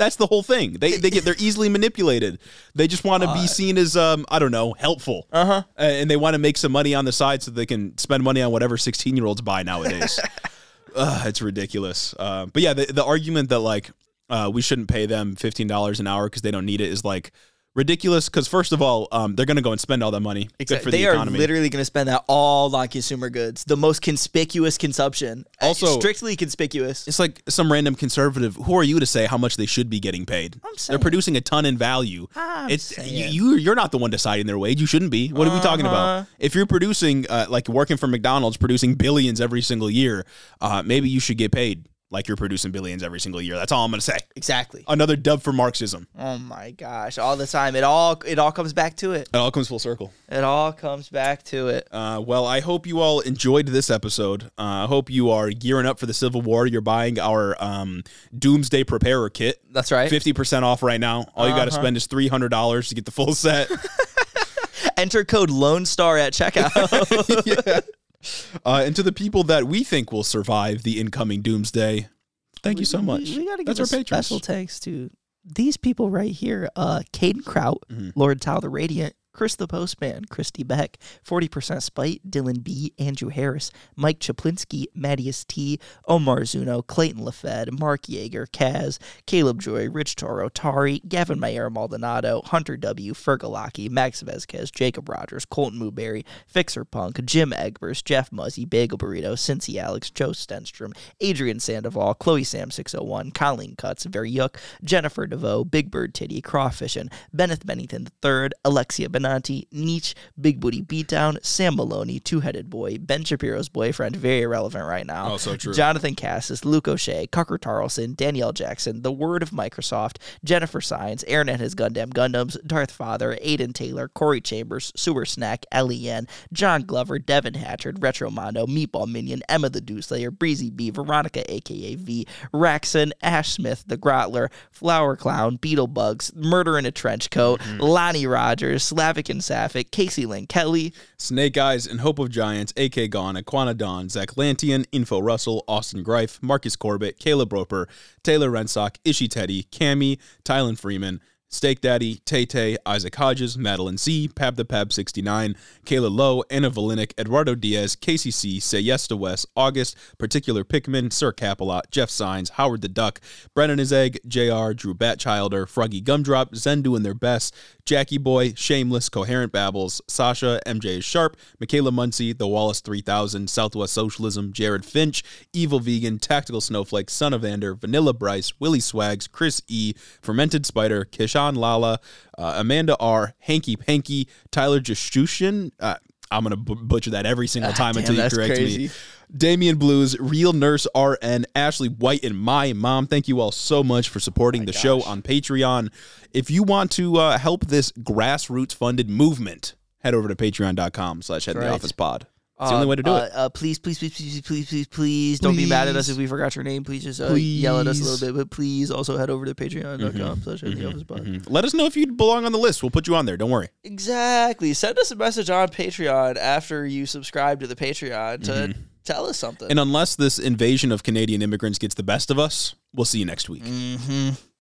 That's the whole thing. They they get they're [laughs] easily manipulated. They just want to be seen as um I don't know helpful. Uh-huh. And they want to make some money on the side so they can spend money on whatever 16 year olds buy nowadays. [laughs] Ugh, it's ridiculous. Uh, but yeah, the, the argument that like uh, we shouldn't pay them fifteen dollars an hour because they don't need it is like ridiculous. Because first of all, um, they're gonna go and spend all that money. Good for they the are literally going to spend that all on consumer goods, the most conspicuous consumption. Uh, Also- strictly conspicuous. it's like some random conservative. Who are you to say how much they should be getting paid? I'm saying. They're producing a ton in value. I'm it's saying. you. You're not the one deciding their wage. You shouldn't be. What are we talking Uh-huh. about? If you're producing, uh, like working for McDonald's, producing billions every single year, uh, maybe you should get paid like you're producing billions every single year. That's all I'm gonna say. Exactly. Another dub for Marxism. Oh my gosh! All the time, it all it all comes back to it. It all comes full circle. It all comes back to it. Uh, well, I hope you all enjoyed this episode. Uh, I hope you are gearing up for the Civil War. You're buying our um, Doomsday Preparer kit. That's right. Fifty percent off right now. All you got to Uh-huh. spend is three hundred dollars to get the full set. [laughs] Enter code Lone Star at checkout. [laughs] yeah. Uh, and to the people that we think will survive the incoming doomsday, thank you so much. We, we gotta give That's a our special thanks to these people right here. Uh Caden Kraut, Mm-hmm. Lord Tau the Radiant, Chris the Postman, Christy Beck, 40% Spite, Dylan B, Andrew Harris, Mike Chaplinsky, Mattias T, Omar Zuno, Clayton LaFed, Mark Yeager, Kaz, Caleb Joy, Rich Toro, Tari, Gavin Mayer Maldonado, Hunter W, Fergalaki, Max Vezquez, Jacob Rogers, Colton Mooberry, Fixer Punk, Jim Egbers, Jeff Muzzy, Bagel Burrito, Cincy Alex, Joe Stenstrom, Adrian Sandoval, Chloe Sam 601, Colleen Cuts, Very Yuck, Jennifer DeVoe, Big Bird Titty, Crawfishing, Benneth Bennington III, Alexia Benanti, Nietzsche, Big Booty Beatdown, Sam Maloney, Two Headed Boy, Ben Shapiro's boyfriend, very relevant right now. Oh, so true. Jonathan Cassis, Luke O'Shea, Cucker Tarlson, Danielle Jackson, The Word of Microsoft, Jennifer Signs, Aaron and his Gundam Gundams, Darth Father, Aiden Taylor, Corey Chambers, Sewer Snack, L.E.N., John Glover, Devin Hatchard, Retro Mondo, Meatball Minion, Emma the Dewslayer, Breezy B, Veronica aka V, Raxon, Ash Smith, The Grotler, Flower Clown, Beetlebugs, Murder in a Trench Coat, mm-hmm. Lonnie Rogers, Slavic and Sapphic, Casey Lynn Kelly, Snake Eyes and Hope of Giants, AK Gone, Aquana Dawn, Zach Lantian, Info Russell, Austin Greif, Marcus Corbett, Caleb Roper, Taylor Rensock, Ishi Teddy, Cammy, Tylen Freeman, Steak Daddy, Tay Tay, Isaac Hodges, Madeline C, Pab the Pab 69, Kayla Lowe, Anna Volinick, Eduardo Diaz, Casey C, Say Yes to Wes, August, Particular Pickman, Sir Capalot, Jeff Signs, Howard the Duck, Brennan is Egg, JR, Drew Batchilder, Froggy Gumdrop, Zen doing their best, Jackie Boy, Shameless, Coherent Babbles, Sasha, MJ Sharp, Michaela Muncie, The Wallace 3000, Southwest Socialism, Jared Finch, Evil Vegan, Tactical Snowflake, Son of Vander, Vanilla Bryce, Willie Swags, Chris E, Fermented Spider, Kishan Lala, uh, Amanda R, Hanky Panky, Tyler Justushin. Uh, I'm gonna b- butcher that every single time damn, until you correct me. crazy. Damian Blues, Real Nurse RN, Ashley White, and my mom. Thank you all so much for supporting the show on Patreon. If you want to uh, help this grassroots funded movement, head over to patreon.com slash head the office pod. It's the only way to do uh, it. Uh, please, please, please, please, please, please, please, don't be mad at us if we forgot your name. Please just uh, yell at us a little bit, but please also head over to patreon.com Mm-hmm. slash Head in the office pod. Let us know if you belong on the list. We'll put you on there. Don't worry. Exactly. Send us a message on Patreon after you subscribe to the Patreon to tell us something. And unless this invasion of Canadian immigrants gets the best of us, we'll see you next week. mm-hmm.